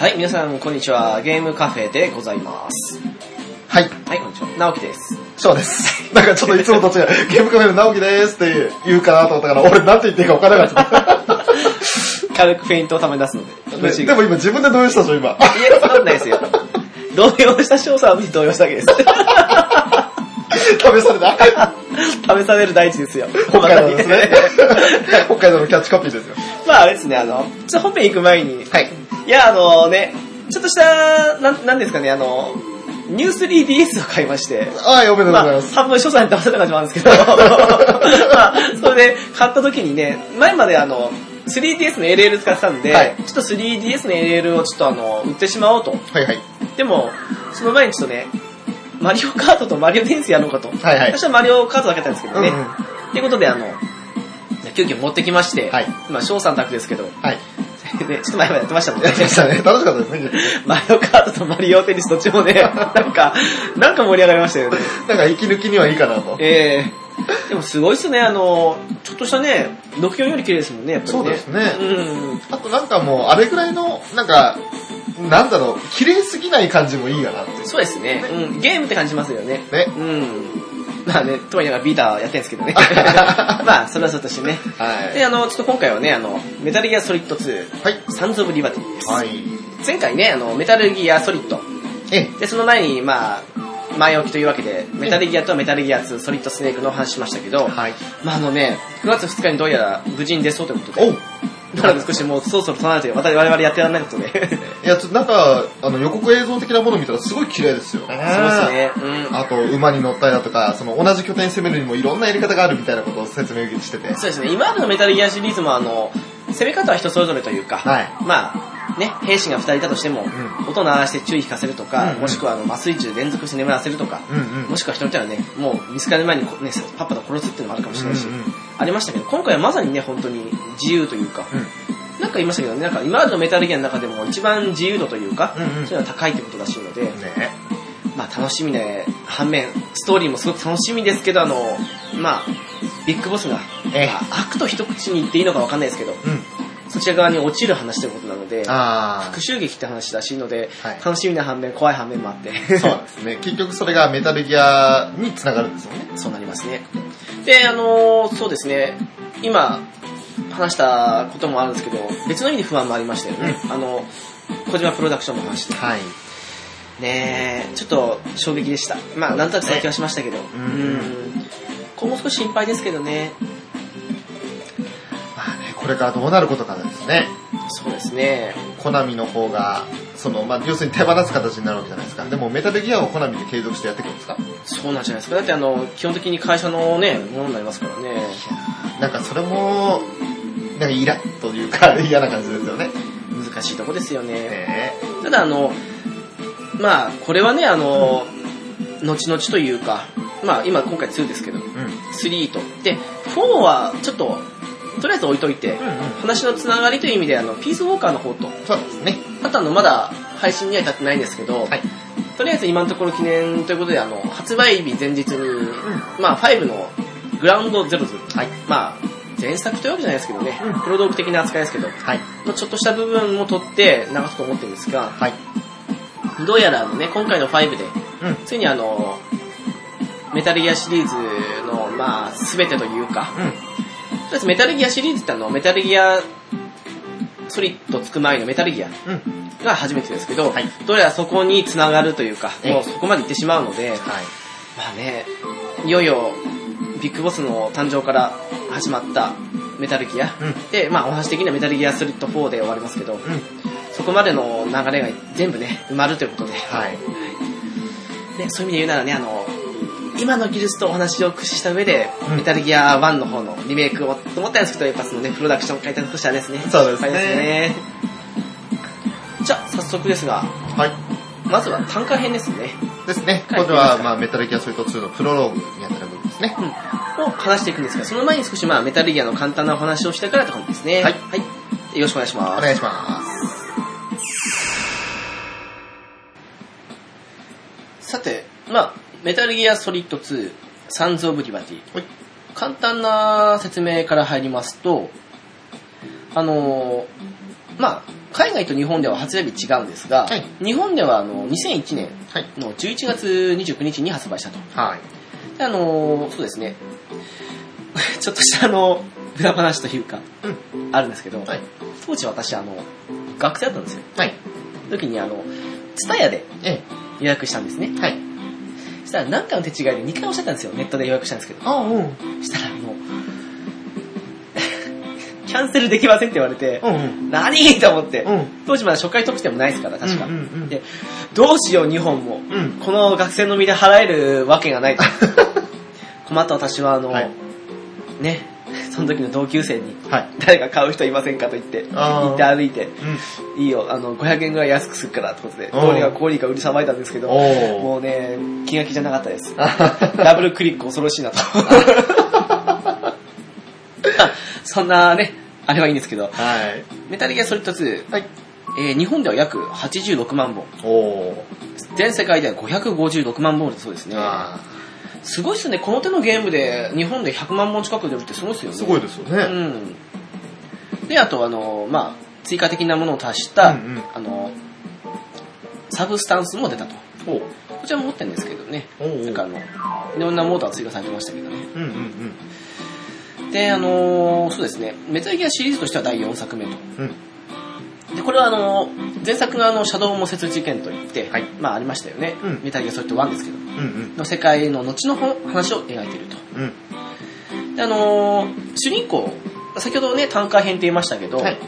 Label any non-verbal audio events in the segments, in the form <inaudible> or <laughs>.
はい、皆さん、こんにちは。ゲームカフェでございます。はい、はい、こんにちは。直樹です。そうです。<laughs> なんかちょっといつもと違う、ゲームカフェの直樹ですって言うかなと思ったから、俺なんて言っていいか分からなかった。<laughs> <laughs> 軽くフェイントをため出すので。無事でも今自分で動揺したでしょ、今。いや、そんないですよ。動揺した翔さんは無事動揺しただけです。試された？試される第一ですよ。北海道ですね。北海道のキャッチコピーですよ。まあ、あれですね、あの、ちょっと本編行く前に、はい。いや、あのね、ちょっとした、なん、なんですかね、あの、ニュース 3DS を買いまして、はい、おめでとうごまあざいます。、半分所さんに騙された感じもあるんですけど、<laughs> まあ、それで買った時にね、前まであの、3DS の LL 使ってたんで、はいちょっと 3DS の LL をちょっとあの、売ってしまおうと。はいはい。でも、その前にちょっとね、マリオカートとマリオテニスやろうかと。はいはい私はマリオカートだけだったんですけどね。うんうんということで、あの、急遽持ってきまして、はいまあ、翔さん宅ですけど、はい。で、ちょっと前までやってましたので、やってましたね。楽しかったですね。マリオカートとマリオテニスどっちもね、なんか、なんか盛り上がりましたよね。なんか息抜きにはいいかなと。ええでもすごいっすね、あの、ちょっとしたね、64より綺麗ですもんね、やっぱりね。そうですねうん。あとなんかもう、あれぐらいの、なんか、なんだろう、綺麗すぎない感じもいいかなって。そうですね、うん。ゲームって感じますよね。ね。うん。まあね、とはいいながらビーターやってるんですけどね。<laughs> まあ、それはそうとしてね。はい。で、あの、ちょっと今回はね、あの、メタルギアソリッド2、はい。サンズ・オブ・リバティです。はい。前回ね、あの、メタルギアソリッド。え、で、その前に、まあ、前置きというわけで、メタルギアとメタルギア2、ソリッドスネークの話しましたけど、はい。まああのね、9月2日にどうやら無事に出そうということで、おうなので少しもうそろそろ唱えて、我々やってらんないことで。<laughs> いや、ちょっとなんか、あの予告映像的なもの見たらすごい綺麗ですよね。そうですね。うん。あと、馬に乗ったりだとか、その同じ拠点に攻めるにもいろんなやり方があるみたいなことを説明してて。そうですね。今までのメタルギアシリーズもあの、攻め方は人それぞれというか、はいまあ、ね、兵士が2人いたとしても、ん音を鳴らして注意引かせるとか、うんうんもしくはあの麻酔銃連続して眠らせるとか、うんうん。もしくは人によってはね、もう見つかる前にこね、パッパと殺すっていうのもあるかもしれないし、うんうんありましたけど、今回はまさにね、本当に自由というか、なんか言いましたけどね、なんか今までのメタルギアの中でも一番自由度というか、うんうんそういうのは高いってことらしいので、ねまあ楽しみね、反面、ストーリーもすごく楽しみですけど、あの、まあ、ビッグボスが、ええまあ悪と一口に言っていいのかわかんないですけど、うん。そちら側に落ちる話ということなので、あ復讐劇って話らしいので、はい楽しみな反面、怖い反面もあって、あ。そうですね。結局それがメタルギアにつながるんですよね。そうなりますね。で、あのーそうですね、今、話したこともあるんですけど、別の意味で不安もありましたよね。あの、小島プロダクションの話で。はい。ねえ、ちょっと衝撃でした。まあ、なんとなく先はしましたけど。んうん今後少し心配ですけどね。まあね、これからどうなることかですね。そうですね。コナミの方が、その、まあ、要するに手放す形になるわけじゃないですか。でも、メタルギアをコナミで継続してやっていくんですか？そうなんじゃないですか。だってあの、基本的に会社のね、ものになりますからね。なんかそれも、なんかイラッというか <laughs> 嫌な感じですよね。難しいとこですよね。ねただあの、まあ、これはね、あの、後々というか、まあ、今今回2ですけど、うん。3と。で、4はちょっと、とりあえず置いといて、うんうん。話のつながりという意味で、あの、ピースウォーカーの方と、そうですね。あとあの、まだ配信には至ってないんですけど、はい。とりあえず今のところ記念ということで、あの、発売日前日に、まあ、5のグラウンドゼロズ、はい。まあ、前作というわけじゃないですけどね、うんプロ道具的な扱いですけど、はい。のちょっとした部分も取って流すと思ってるんですが、はい。どうやらあのね、今回の5で、うん。ついにあの、メタルギアシリーズの、まあ、すべてというか、うん。とりあえずメタルギアシリーズってあの、メタルギアソリッドつく前のメタルギアうん。が初めてですけど、はいどうやらそこに繋がるというか、ええもうそこまで行ってしまうので、はい。まあね、いよいよビッグボスの誕生から始まったメタルギア、うん。で、まあお話的にはメタルギアソリッド4で終わりますけど、うん。そこまでの流れが全部ね、埋まるということで、はい。ね、そういう意味で言うならね、あの、今の技術とお話を駆使した上で、うんメタルギア1の方のリメイクをと思ったんですけど、やっぱそのね、プロダクション開拓としてはですね。そうですねいっぱいねじゃあ、早速ですが、はい。まずは単価編ですね。ですね。はいこれは、まあ、メタルギアソリッド2のプロローグにあたる部分ですね。うん。を話していくんですが、その前に少しまあ、メタルギアの簡単なお話をしてからって感じですね。はいはい。よろしくお願いします。お願いします。さて、まあ、メタルギアソリッド2、サンズ・オブ・リバティ。はい。簡単な説明から入りますと、あのーまあ、海外と日本では発売日違うんですが、はい日本ではあの2001年はい。の11月29日に発売したと。はい。であのーそうですね。<laughs> ちょっとしたあの、裏話というか、うん。あるんですけど、はい。当時私あの、学生だったんですよ。はい。時にあの、ツタヤでえ予約したんですね。え。はい。そしたら何かの手違いで2回おっしゃったんですよ。ネットで予約したんですけど。あうん。そしたらあの、<laughs> キャンセルできませんって言われて、うんうん。何？と思って、うん。当時まだ初回特典もないですから、確か。うんうんうんで、どうしよう、日本も。うん。この学生の身で払えるわけがないと。<laughs> 困った私は、あの、はいね、その時の同級生に、はい。誰か買う人いませんかと言って、行って歩いて、うん。いいよ、あの、500円ぐらい安くするからってことで、どうにかこうにか売りさばいたんですけど、もうね、気が気じゃなかったです。あダブルクリック恐ろしいなと。ま <laughs> あそんなね、あれはいいんですけど、はい。メタルギアソリッド2、はい。えー日本では約86万本。全世界では556万本だそうですね。あすごいっすね、この手のゲームで日本で100万本近く出るってすごいっすよね。ーすごいですようね。ん。で、あとあの、まあ、追加的なものを足した、うんうんあの、サブスタンスも出たと。おうこちらも持ってるんですけどね。おうなんかあの、いろんなモーター追加されてましたけどね。うんうんで、あのーそうですね、メタルギアシリーズとしては第4作目と。うん。うん。で、これはあのー前作があの、シャドウモセツ事件といって、はいまあありましたよね。うんメタルギアソリッド1ですけど、うんうん。の世界の後の話を描いていると。うん。で、あのー主人公、先ほどね、単価編って言いましたけど、はい。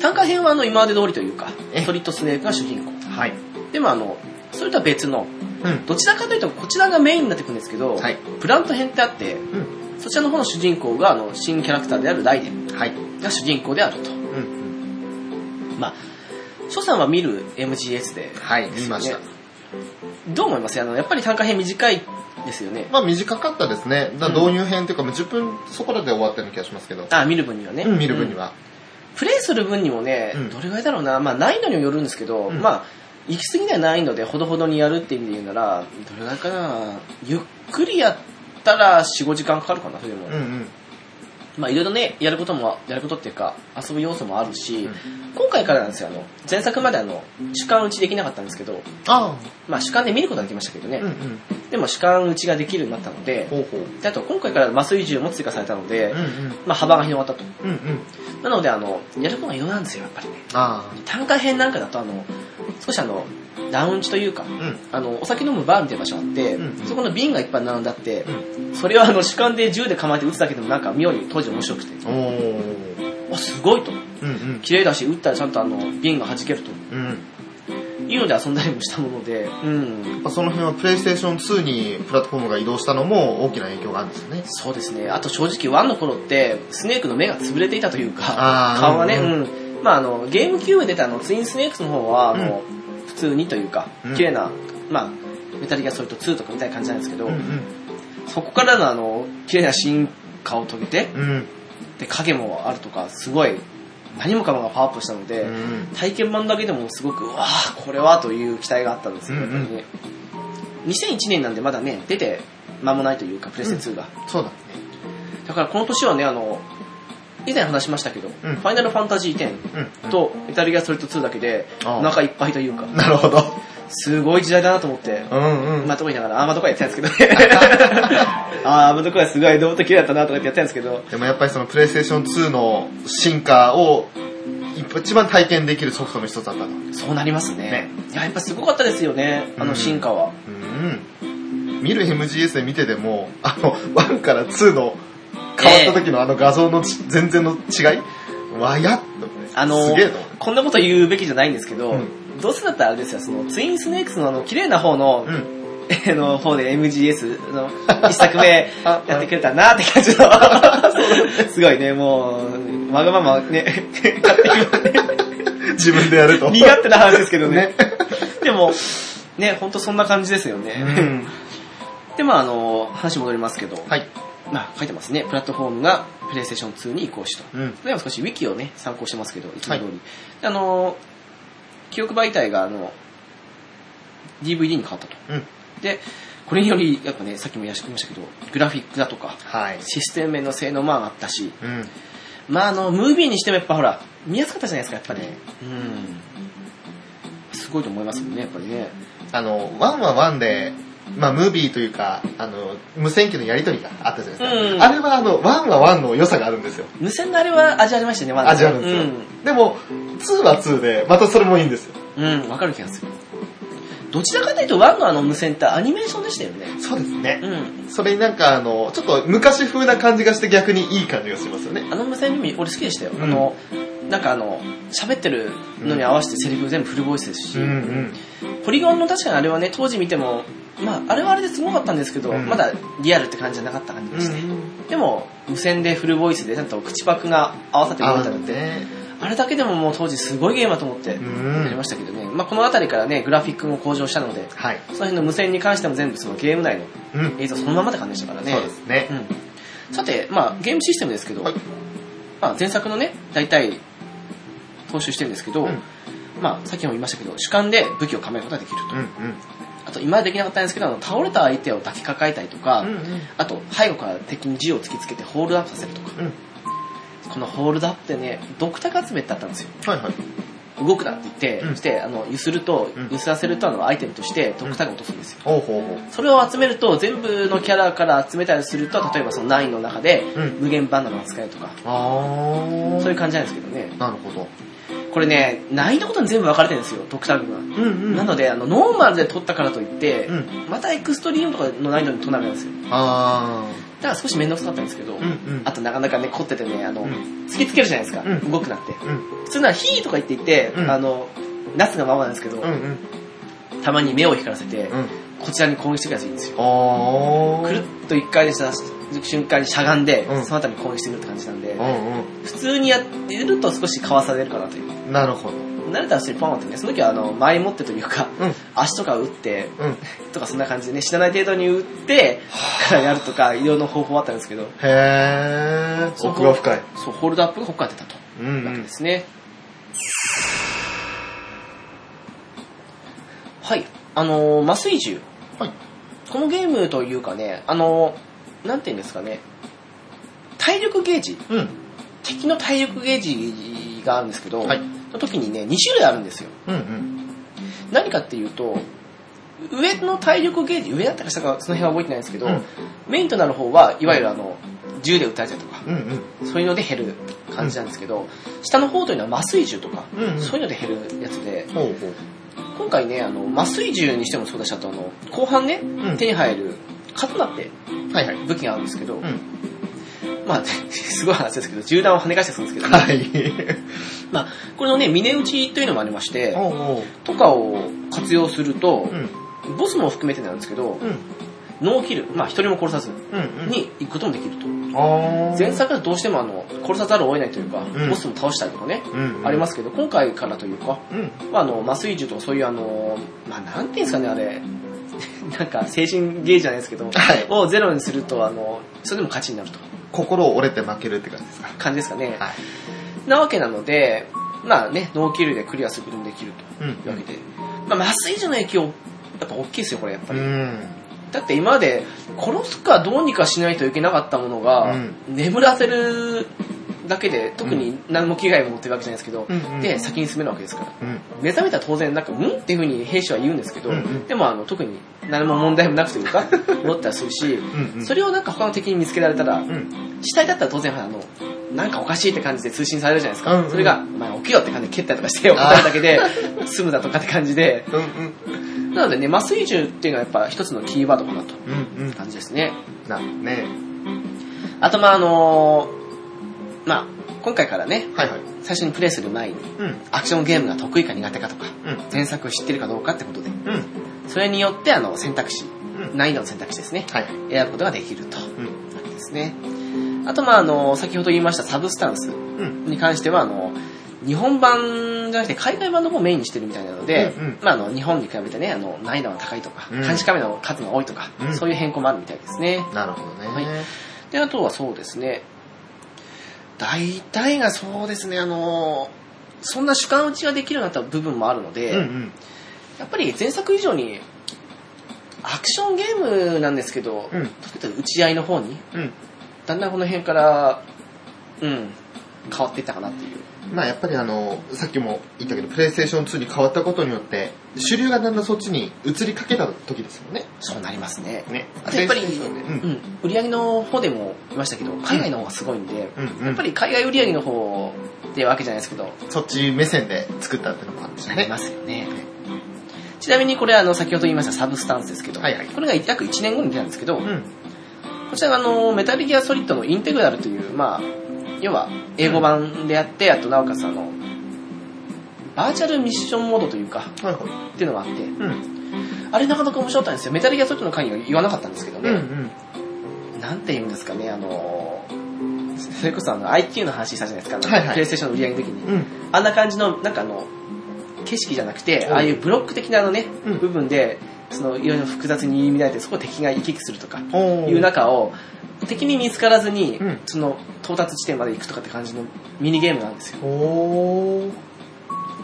単価編はあの、今まで通りというかえ、ソリッドスネークが主人公。はい。でもあの、それとは別の、うん。どちらかというとこちらがメインになってくるんですけど、はい。プラント編ってあって、うん。そちらの方の主人公があの新キャラクターであるライデンはい。が主人公であると。うん。まあ、翔さんは見る MGS で、はい、見ました。どう思います？あの、やっぱり単価編短いですよね。まあ短かったですね。だ導入編っていうか、もう10分そこらで終わったような気がしますけど。あ、見る分にはね。うん、見る分には。プレイする分にもね、うんどれぐらいだろうな、まあ難易度にもよるんですけど、うんまあ、行き過ぎではないので、ほどほどにやるっていう意味で言うなら、どれぐらいかな、ゆっくりやったら4、5時間かかるかな、それでも。うんうん。まあいろいろね、やることも、やることっていうか、遊ぶ要素もあるし、うん今回からなんですよ、あの、前作まであの、主観打ちできなかったんですけど、あまあ主観で見ることはできましたけどあ。ね、うんうん。でも主観打ちができるようになったので、ほうほう。であと今回から麻酔銃も追加されたので、うんうん。まあ幅が広がったと。うんうん。なのであの、やることがいろいろなんですよ、やっぱりね。あ単価編なんかだとあの、少しあの、ラウンジというか、あ。うん。あの、お酒飲むバーみたいな場所があって、うんうんそこの瓶がいっぱい並んであって、うそれをあの主観で銃で構えて撃つだけでもなんか妙に当時面白くて。あ、すごいと。うんうん。綺麗だし、撃ったらちゃんとあの、瓶が弾けるとうん。いうので遊んだりもしたもので、うん。まあその辺はプレイステーション2にプラットフォームが移動したのも大きな影響があるんですよね。そうですね。あと正直1の頃って、スネークの目が潰れていたというか、顔がね、ううんん。まああの、ゲームキューブで出たあの、ツインスネークスの方は、あの、普通にというかうん、綺麗な、まあ、メタルギアソリッド2とかみたいな感じなんですけど、うんそこからのあの、綺麗な進化を遂げて、うん。うん。で、影もあるとか、すごい、何もかもがパワーアップしたので、うん体験版だけでもすごく、うわあこれはという期待があったんですよ、うんうんね。2001年なんでまだね、出て間もないというか、プレステ2が。そうだね。だからこの年はね、あの、以前話しましたけど、うんファイナルファンタジー10うん。とメタルギアソリッド2だけで、ああお腹いっぱいというか、なるほど。すごい時代だなと思って、うんうん。まあ、とか言いながら、アーマードコアやってたんですけどね。<laughs> あーアーマードコアすごい、どうと綺麗だったなとか言ってやってたんですけど、でもやっぱりそのプレイステーション2の進化を一番体験できるソフトの一つだったと。そうなりますね。ねいや、やっぱすごかったですよね、あの進化は。うん。見る MGS で見てても、あの、1から2の変わった時のあの画像のち全然の違い？わやっあの。こんなこと言うべきじゃないんですけど、うんどうせだったらあれですよ、そのツインスネークスのあの綺麗な方の、うん。あの方で MGS の一作目 <laughs> あやってくれたらなって感じの、<laughs> すごいね、もう、わがままね、<laughs> 自分でやると。身勝手な話ですけどね。ね。でも、ね、ほんとそんな感じですようね。ん。で、まああの、話戻りますけど、はい。まあ書いてますね、プラットフォームがプレイステーション2に移行しと。うん。でも少しウィキをね、参考してますけど、いつも通り。であの、記憶媒体があの、DVD に変わったと。うん。で、これにより、やっぱね、さっきも言いましたけど、グラフィックだとか、はい。システム面の性能も上がったし、うん。まああの、ムービーにしてもやっぱほら、見やすかったじゃないですか、やっぱり。うん。すごいと思いますもんね、やっぱりね。あの、 one は one で、まあ、ムービーというか、あの、無線機のやりとりがあったじゃないですか。うんあれは、あの、 one は one の良さがあるんですよ。無線のあれは味ありましたよね、まだ。味あるんですよ。でも、2は2で、またそれもいいんですよ。うん。うん、わかる気がする。どちらかというと、 one のあの無線ってアニメーションでしたよね。そうですね。うん。それになんか、あの、ちょっと昔風な感じがして逆にいい感じがしますよね。あの無線にも俺好きでしたよ。うんあの、なんかあの、喋ってるのに合わせてセリフ全部フルボイスですし、うんうん。ポリゴンの確かにあれはね、当時見ても、まあ、あれはあれですごかったんですけど、うんまだリアルって感じじゃなかった感じでして、うんでも、無線でフルボイスでちゃんと口パクが合わさって動いたのって、ね。あれだけでももう当時すごいゲームだと思ってうんやりましたけどね、まあ、この辺りからね、グラフィックも向上したので、はい。その辺の無線に関しても全部そのゲーム内のうん。映像そのままって感じでしたからね。ね。うん、さて、まあ、ゲームシステムですけど、はいまあ、前作のね、大体、踏襲してるんですけど、うんまあ、さっきも言いましたけど、主観で武器を構えることができると。うんうん。あと、今までできなかったんですけど、あの倒れた相手を抱きかかえたりとか、うんうん。あと、背後から敵に銃を突きつけてホールドアップさせるとか、うん。このホールドアップってね、ドクター集めってあったんですよ。はいはい。動くなって言って、うんそして、あの、揺すると、うん揺すらせると、あの、アイテムとして、ドクターが落とすんですよ。ほうほうほう。それを集めると、全部のキャラから集めたりすると、例えばその9の中で、うん無限バンダナが使えるとか。そういう感じなんですけどね。なるほど。これね、難易度ごとに全部分かれてるんですよ、ドクター軍は。うんうんなので、あの、ノーマルで取ったからといって、うん。またエクストリームとかの難易度に取らないんですよ。あだから少し面倒くさかったんですけど、ー。うんうん。あとなかなかね、凝っててね、あの、うん突きつけるじゃないですか、うん動くなって。うん。普通ならヒーとか言って言って、うんあの、ナスがままなんですけど、うんうん。たまに目を光らせて、うん。こちらに攻撃してくるやついいんですよ。くるっと一回でした瞬間にしゃがんで、うんその後に攻撃してくるって感じなんで、うん普通にやってると少しかわされるかなという。うん。なるほど。慣れたら普通にポンってね、その時はあの前もってというか、うん。足とか打って、うん。とかそんな感じでね、知らない程度に打って、からやるとか、いろんな方法あったんですけど、へー。奥が深い。そう、ホールドアップがほかってたと。うんうんわけで。すね。はい。あのー、麻酔銃。はい。このゲームというかね、あのー、なんて言うんですかね、体力ゲージ、うん。敵の体力ゲージがあるんですけど、はいの時にね、2種類あるんですよ。うんうん。何かっていうと、上の体力ゲージ、上だったか下かその辺は覚えてないんですけど、うんメインとなる方は、いわゆるあの、銃で撃たれたりとか、うんうん。そういうので減る感じなんですけど、下の方というのは麻酔銃とか、うんうんそういうので減るやつで。今回ね、あの、麻酔銃にしてもそうだし、あとあの、後半ね、ん手に入る、カトナってはいはい。武器があるんですけど、うん。まあ、<laughs> すごい話ですけど、銃弾を跳ね返してするんですけど、はい。<laughs> まあ、これのね、峰打ちというのもありまして、おうおう。とかを活用するとう、ん。ボスも含めてなんですけど、うん。ノーキル、まあ一人も殺さずうんうん。に行くこともできると。あー。前作はどうしてもあの、殺さざるを得ないというか、んボスも倒したりとかね、うんうん。ありますけど、今回からというか、うん。まああの、麻酔銃とかそういうあの、まあなんていうんですかね、あれ、<laughs> なんか精神ゲージじゃないですけど、はいをゼロにすると、あの、それでも勝ちになると。心折れて負けるって感じですか？感じですかね。はい。なわけなので、まあね、ノーキルでクリアすることもできるとうんいうわけで、まあ麻酔銃の影響、やっぱ大きいですよ、これやっぱり。うん。だって今まで殺すかどうにかしないといけなかったものが、うん眠らせるだけで特に何も危害も持ってるわけじゃないですけど、うんうんで先に進めるわけですからうん。目覚めたら当然なんか「ん?」っていうふうに兵士は言うんですけど、うんうんでもあの特に何も問題もなくというか <laughs> 思ったりするし、うんうん。それをなんか他の敵に見つけられたら、うん。死体だったら当然あのなんかおかしいって感じで通信されるじゃないですか、うんうんそれが「まあ、起きろ」って感じで蹴ったりとかして起こされるだけで済むだとかって感じでうんうん。なのでね麻酔銃っていうのはやっぱ一つのキーワードかなとうんうん。感じですねなるね。あとまああのまあ今回からねはいはい。最初にプレイする前にうん。アクションゲームが得意か苦手かとかうん。前作を知ってるかどうかってことでうん。それによってあの選択肢うん。難易度の選択肢ですねはい。選ぶことができるとうん。ですねあとまああの先ほど言いましたサブスタンスうん。に関してはあの日本版じゃなくて海外版の方をメインにしてるみたいなので、うんうんまあ、あの日本に比べてねあの難易度が高いとか、うん監視カメラの数が多いとか、うんそういう変更もあるみたいですねなるほどね。はいであとはそうですね大体がそうですねあのそんな主観打ちができるようになった部分もあるので、うんうん。やっぱり前作以上にアクションゲームなんですけど、うん。打ち合いの方にうん。だんだんこの辺からうん変わっていったかなっていう。まあやっぱりあの、さっきも言ったけど、プレイステーション2に変わったことによって、主流がだんだんそっちに移りかけた時ですもんね。そうなりますね。ね。あとやっぱり、うん、売り上げの方でも言いましたけど、海外の方がすごいんで、うん。うんうん。やっぱり海外売り上げの方ってわけじゃないですけど、そっち目線で作ったっていうのもあるんですよね。なりますよね。ちなみにこれあの、先ほど言いましたサブスタンスですけど、はいはいこれが約1年後に出たんですけど、うん。こちらがあの、メタルギアソリッドのインテグラルという、まあ、要は英語版であって、あとなおかつあの、バーチャルミッションモードというか、はいはい。っていうのがあって、うん。あれなかなか面白かったんですよ。メタルギアソリッドの会には言わなかったんですけどね、うんうん。なんて言うんですかね、あの、それこそあの、IQ の話したじゃないですか、はいはいプレイステーションの売り上げの時に。うん。あんな感じの、なんかあの、景色じゃなくて、うんああいうブロック的なあのね、うん部分で、その、いろいろ複雑に入り乱れて、そこを敵が行き来するとか、いう中を、敵に見つからずに、うんその、到達地点まで行くとかって感じのミニゲームなんですよ。おー。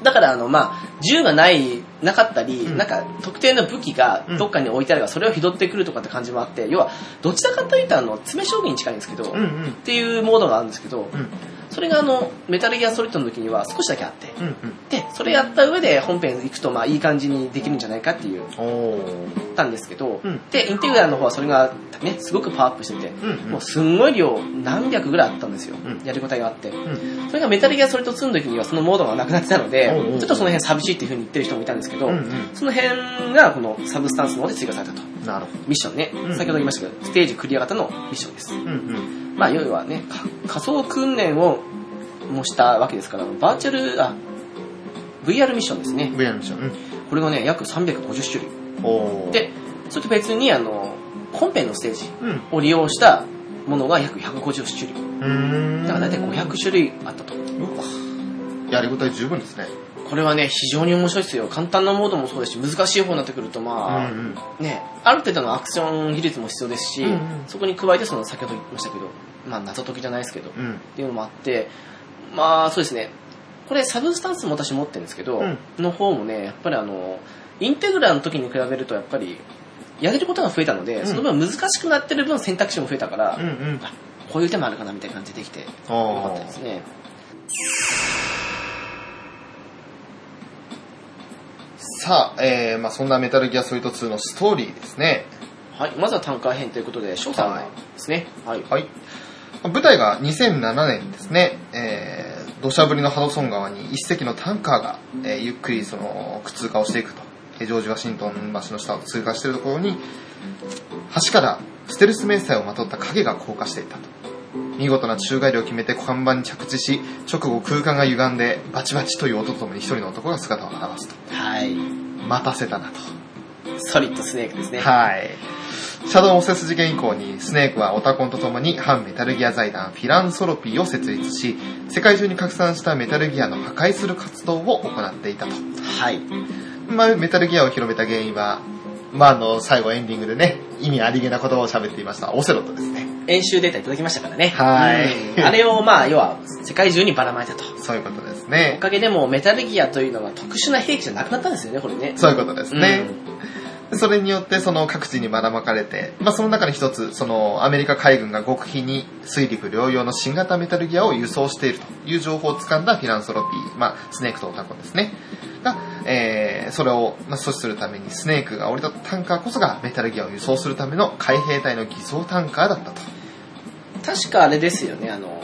だから、あの、まあ、銃がない、なかったり、うんなんか、特定の武器がどっかに置いてあれば、それを拾ってくるとかって感じもあって、要は、どちらかというと、あの、詰将棋に近いんですけど、っうんうん。ていうモードがあるんですけど、うん。それがあの、メタルギアソリッドの時には少しだけあって、うんうん。で、それやった上で本編行くと、まあ、いい感じにできるんじゃないかっていう。たんですけど、うんで、インテグラルの方はそれがね、すごくパワーアップしてて、うんうん。もうすんごい量、何百ぐらいあったんですよ。うんやることがあって。うん。それがメタルギアソリッド2の時にはそのモードがなくなってたので、ちょっとその辺寂しいっていう風に言ってる人もいたんですけど、うんうん。その辺がこのサブスタンスの方で追加されたと。なるほミッションね、うん先ほど言いましたけど、ステージクリア型のミッションです。ど。うんうん。まあ、要はね、か仮想訓練をもしたわけですから、バーチャル、あ、VR ミッションですね。VR ミッション。うん。これがね、約350種類。で、それと別に、あの、本編のステージうん。を利用したものが約150種類。うーん。だから大体500種類あったと。うわやりごたえ十分ですね。これはね、非常に面白いですよ。簡単なモードもそうですし、難しい方になってくると、まあ、うんね、ある程度のアクション技術も必要ですし、うんうんそこに加えて、その、先ほど言いましたけど、まあ、謎解きじゃないですけど、うん。うん。っていうのもあって、まあそうですね、これサブスタンスも私持ってるんですけど、うんの方もね、やっぱりあの、インテグラの時に比べるとやっぱり、やれることが増えたので、んその分難しくなってる分選択肢も増えたから、うんうん。あこういう手もあるかなみたいな感じでできて、よかあったですね。さあ、えー、まあそんなメタルギアソリッド2のストーリーですね。はい、まずは単価編ということで、翔さんがですね、はい。はい。舞台が2007年ですね。えー、土砂降りのハドソン川に一隻のタンカーが、えーゆっくりその、通過をしていくと。えージョージ・ワシントン橋の下を通過しているところに、橋からステルス迷彩をまとった影が降下していったと。見事な宙返りを決めて看板に着地し、直後空間が歪んで、バチバチという音とともに一人の男が姿を現すと。はい。待たせたなと。ソリッドスネークですね。はい。シャドウモセス事件以降に、スネークはオタコンと共に反メタルギア財団フィランソロピーを設立し、世界中に拡散したメタルギアの破壊する活動を行っていたと。はい。まあ、メタルギアを広めた原因は、まあ、あの、最後エンディングでね、意味ありげな言葉を喋っていました、オセロットですね。演習データいただきましたからね。はいうんあれを、まあ、要は、世界中にばらまいたと。そういうことですおね。かげでもうメタルギアというのが特殊な兵器じゃなくなったんですよね、これね。そういうことですね。うんそれによってその各地にばらまかれて、まあその中に一つ、そのアメリカ海軍が極秘に水陸両用の新型メタルギアを輸送しているという情報を掴んだフィランソロピー、まあスネークとオタコンですね。が、えー、それをまあ阻止するためにスネークが降り立ったタンカーこそがメタルギアを輸送するための海兵隊の偽装タンカーだったと。確かあれですよね、あの、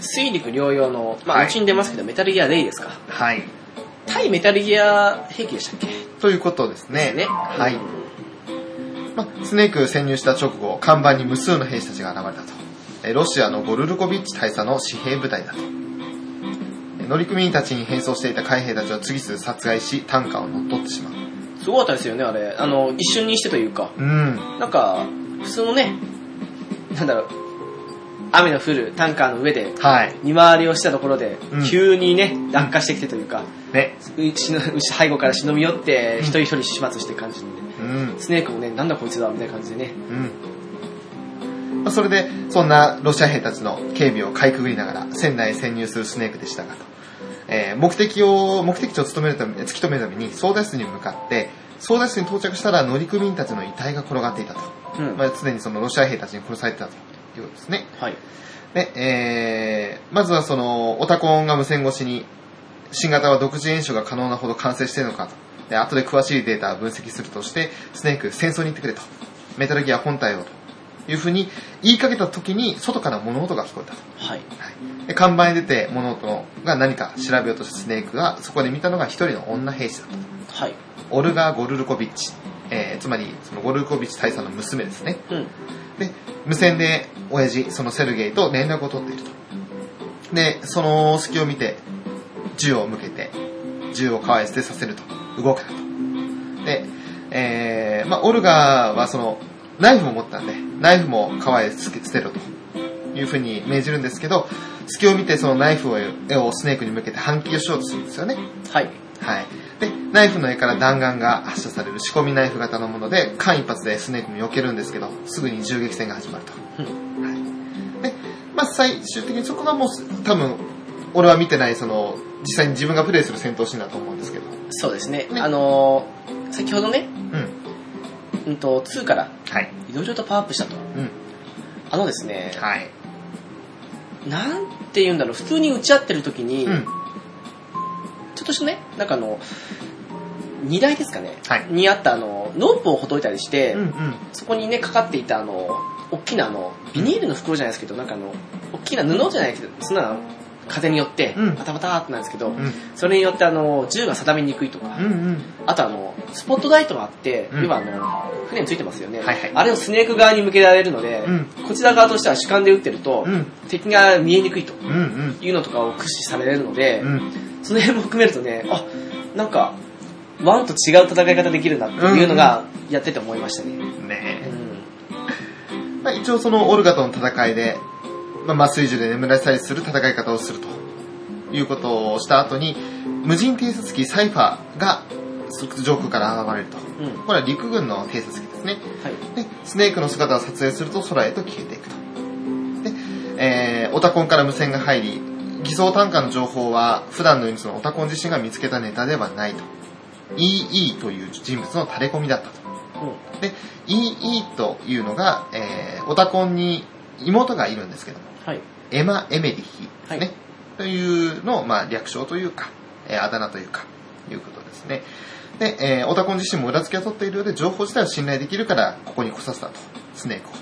水陸両用の、まあ、はいうちに出ますけど、メタルギアレイですか？はい。対メタルギア兵器でしたっけ？ということですね。ね。はいうん。まあ、スネーク潜入した直後、看板に無数の兵士たちが現れたと。えーロシアのゴルルコビッチ大佐の私兵部隊だと。えー乗組員たちに変装していた海兵たちを次々殺害し、タンカーを乗っ取ってしまう。すごかったですよね、あれ。あの、一瞬にしてというか。うん。なんか、普通のね、なんだろう、雨の降るタンカーの上で、はい。見回りをしたところでうん、急にね、落下してきてというか、ね。うちのうち背後から忍び寄って、一人一人始末して感じで、うん。スネークもね、なんだこいつだ、みたいな感じでね。うん。まあ、それで、そんなロシア兵たちの警備をかいくぐりながら、船内へ潜入するスネークでしたがと。えー目的を、目的地を務めるため、突き止めるために、操舵室に向かって、操舵室に到着したら乗組員たちの遺体が転がっていたと。うん。まあ、常にそのロシア兵たちに殺されてたということですね。はい。で、えー、まずはその、オタコンが無線越しに、新型は独自演習が可能なほど完成しているのかと。で、後で詳しいデータを分析するとして、スネーク戦争に行ってくれと。メタルギア本体をというふうに言いかけた時に、外から物音が聞こえたと。はい。はい、で看板に出て物音が何か調べようとしたスネークがそこで見たのが一人の女兵士だったはい。オルガ・ゴルルコビッチ、えーつまりそのゴルルコビッチ大佐の娘ですねうん。で無線で親父そのセルゲイと連絡を取っていると。でその隙を見て銃を向けて銃を構え捨てさせると。動くなと。で、えーまあ、オルガはそのナイフを持ったんでナイフも構え捨てろと。いうふうに命じるんですけど隙を見てそのナイフを絵をスネークに向けて反撃をしようとするんですよね。はい。はい。で、ナイフの絵から弾丸が発射される仕込みナイフ型のもので、間一髪でスネークも避けるんですけど、すぐに銃撃戦が始まると。うん。はい。で、まあ最終的にそこがもうす多分、俺は見てない、その、実際に自分がプレイする戦闘シーンだと思うんですけど。そうですね。ねあのー先ほどね、うん。うんと、2からはい。いろいろとパワーアップしたと。うん。あのですね、はい。なんて言うんだろう、普通に打ち合ってる時に、うん。ちょっとしたね、なんかあの、荷台ですかね、はいにあったあの、ロープをほどいたりして、うんうん。そこにね、かかっていたあの、大きなあの、ビニールの袋じゃないですけど、なんかあの、大きな布じゃないけど、そんなの風によってうん、バタバタってなるんですけど、うん。それによってあの、銃が定めにくいとか、うんうん。あとあの、スポットライトがあって、うん要はあの、船についてますよね。はいはいあれをスネーク側に向けられるので、うんこちら側としては主観で撃ってると、うん。敵が見えにくいと。いうのとかを駆使されるので、うん。その辺も含めるとね、あ、なんか、ワンと違う戦い方できるなっていうのが、やってて思いましたね。うね。まあ、一応そのオルガとの戦いで、まあ、麻酔銃で眠らせたりする戦い方をするということをした後に、無人偵察機サイファーが上空から現れると。うん。これは陸軍の偵察機ですね。はい。で、スネークの姿を撮影すると空へと消えていくと。で、えー、オタコンから無線が入り、偽装単価の情報は普段のようにそのオタコン自身が見つけたネタではないと。EE という人物の垂れ込みだったと。うん。で、EE というのが、えー、オタコンに妹がいるんですけども、はい。エマ・エメリヒですね。はいというのを、まあ、略称というか、えーあだ名というか、いうことですね。で、えーオタコン自身も裏付けを取っているようで、情報自体を信頼できるから、ここに来させたと。スネークを。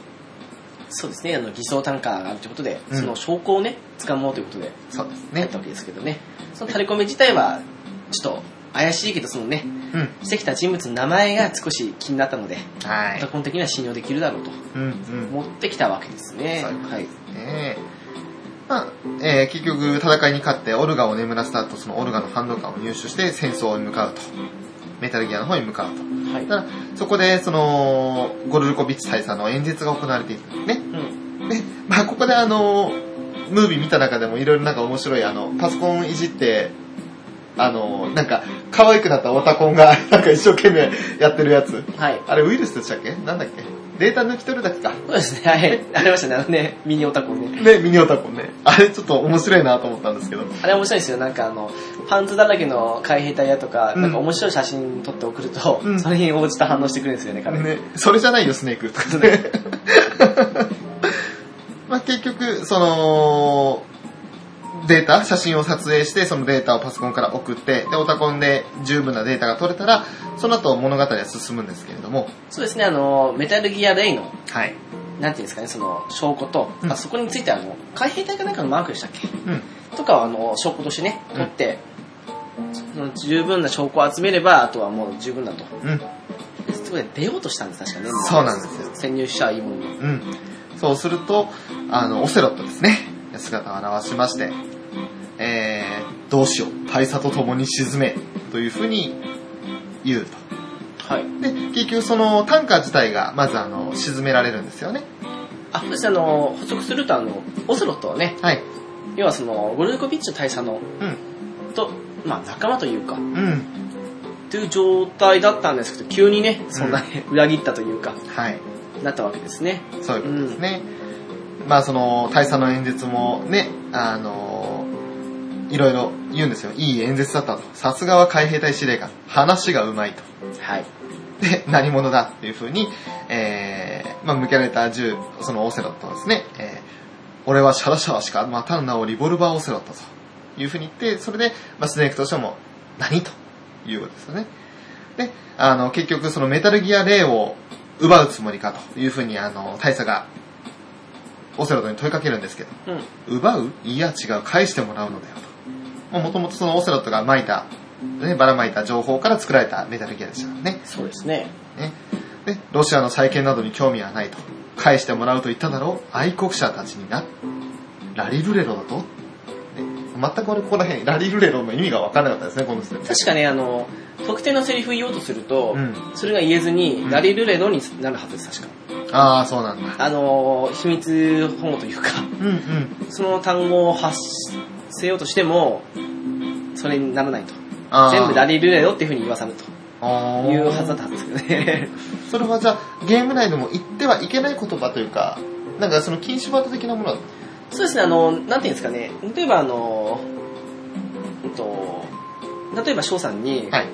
そうですね、あの、偽装単価があるということで、うんその証拠をね、掴もうということで、そうですねやった。わけですけどね。その垂れ込み自体は、ちょっと怪しいけど、そのね、うん。してきた人物の名前が少し気になったので、はいオタ。コン的には信用できるだろうとうんうん。持ってきたわけですね。そうはい。ねえまあ、えー結局戦いに勝ってオルガを眠らせた後、そのオルガの反応感を入手して戦争に向かうと。メタルギアの方に向かうと。はい。ただ、そこで、その、ゴルルコビッチ大佐の演説が行われているんですね。うん。で、まあ、ここであの、ムービー見た中でもいろいろなんか面白い、あの、パソコンいじって、あの、なんか、可愛くなったオタコンが、なんか一生懸命やってるやつ。はい。あれウイルスでしたっけ？なんだっけ？データ抜き取るだけか。そうですね、はい。ありましたね、あのね、ミニオタコンね。ね、ミニオタコンね。あれちょっと面白いなと思ったんですけど。あれ面白いですよ、なんかあの、パンツだらけの海兵隊やとか、うんなんか面白い写真撮って送ると、うんそれに応じた反応してくれるんですよね、彼。ね、それじゃないよ、スネーク。とかね。まあ結局、その、データ、写真を撮影して、そのデータをパソコンから送って、で、オタコンで十分なデータが取れたら、その後物語は進むんですけれども、そうですね、あの、メタルギアレイの、はい。なんていうんですかね、その、証拠と、うんあそこについてあの、海兵隊かなんかのマークでしたっけ？うん。とかをあの、証拠としてね、取って、その十分な証拠を集めれば、あとはもう十分だと。うん。でそこで出ようとしたんです、確かね。そうなんですよ潜入者いもの。うん。そうすると、あの、オセロットですね。姿を現しまして、えー、どうしよう。大佐と共に沈め。というふうに言うと。はい。で、結局そのタンカー自体が、まずあの、沈められるんですよね。あ、そしてあの、補足するとあの、オセロットはね、はい。要はその、ゴルコビッチの大佐の、うん。と、まあ仲間というか、うん。という状態だったんですけど、急にね、そんなね、裏切ったというか、はい。なったわけですね。そういうことですね。まあその、大佐の演説もね、あの、いろいろ言うんですよ。いい演説だったと。さすがは海兵隊司令官。話がうまいと。はい。で、何者だっていうふうに、えー、まあ向けられた銃、そのオセロットをですね、えー俺はシャラシャラしか待たんなおリボルバーオセロットというふうに言って、それで、まあ、スネークとしても、何ということですよね。で、あの、結局そのメタルギア霊を奪うつもりかというふうに、あの、大佐が、オセロットに問いかけるんですけど、うん。奪ういや違う、返してもらうのだよと。もともとそのオセロットが撒いた、ね、ばらまいた情報から作られたメタルギアでしたからね。そうですね。ね。で、ロシアの再建などに興味はないと。返してもらうと言っただろう愛国者たちにな。ラリルレロだと、ね、全く俺ここら辺、ラリルレロの意味が分からなかったですね、この時点で。確かね、あの、特定のセリフ言おうとすると、うんそれが言えずに、うんラリルレロになるはずです、確か。ああ、そうなんだ。あの、秘密保護というか、うんうん。その単語を発せようとしても、それにならないと。あー全部ラリルレロっていうふうに言わさるとあーいうはずだったんですけどね。それはじゃあ、ゲーム内でも言ってはいけない言葉というか、なんかその禁止ワード的なものは、そうですね、あの、なんていうんですかね、例えばあの、うんと、例えば翔さんに、はい。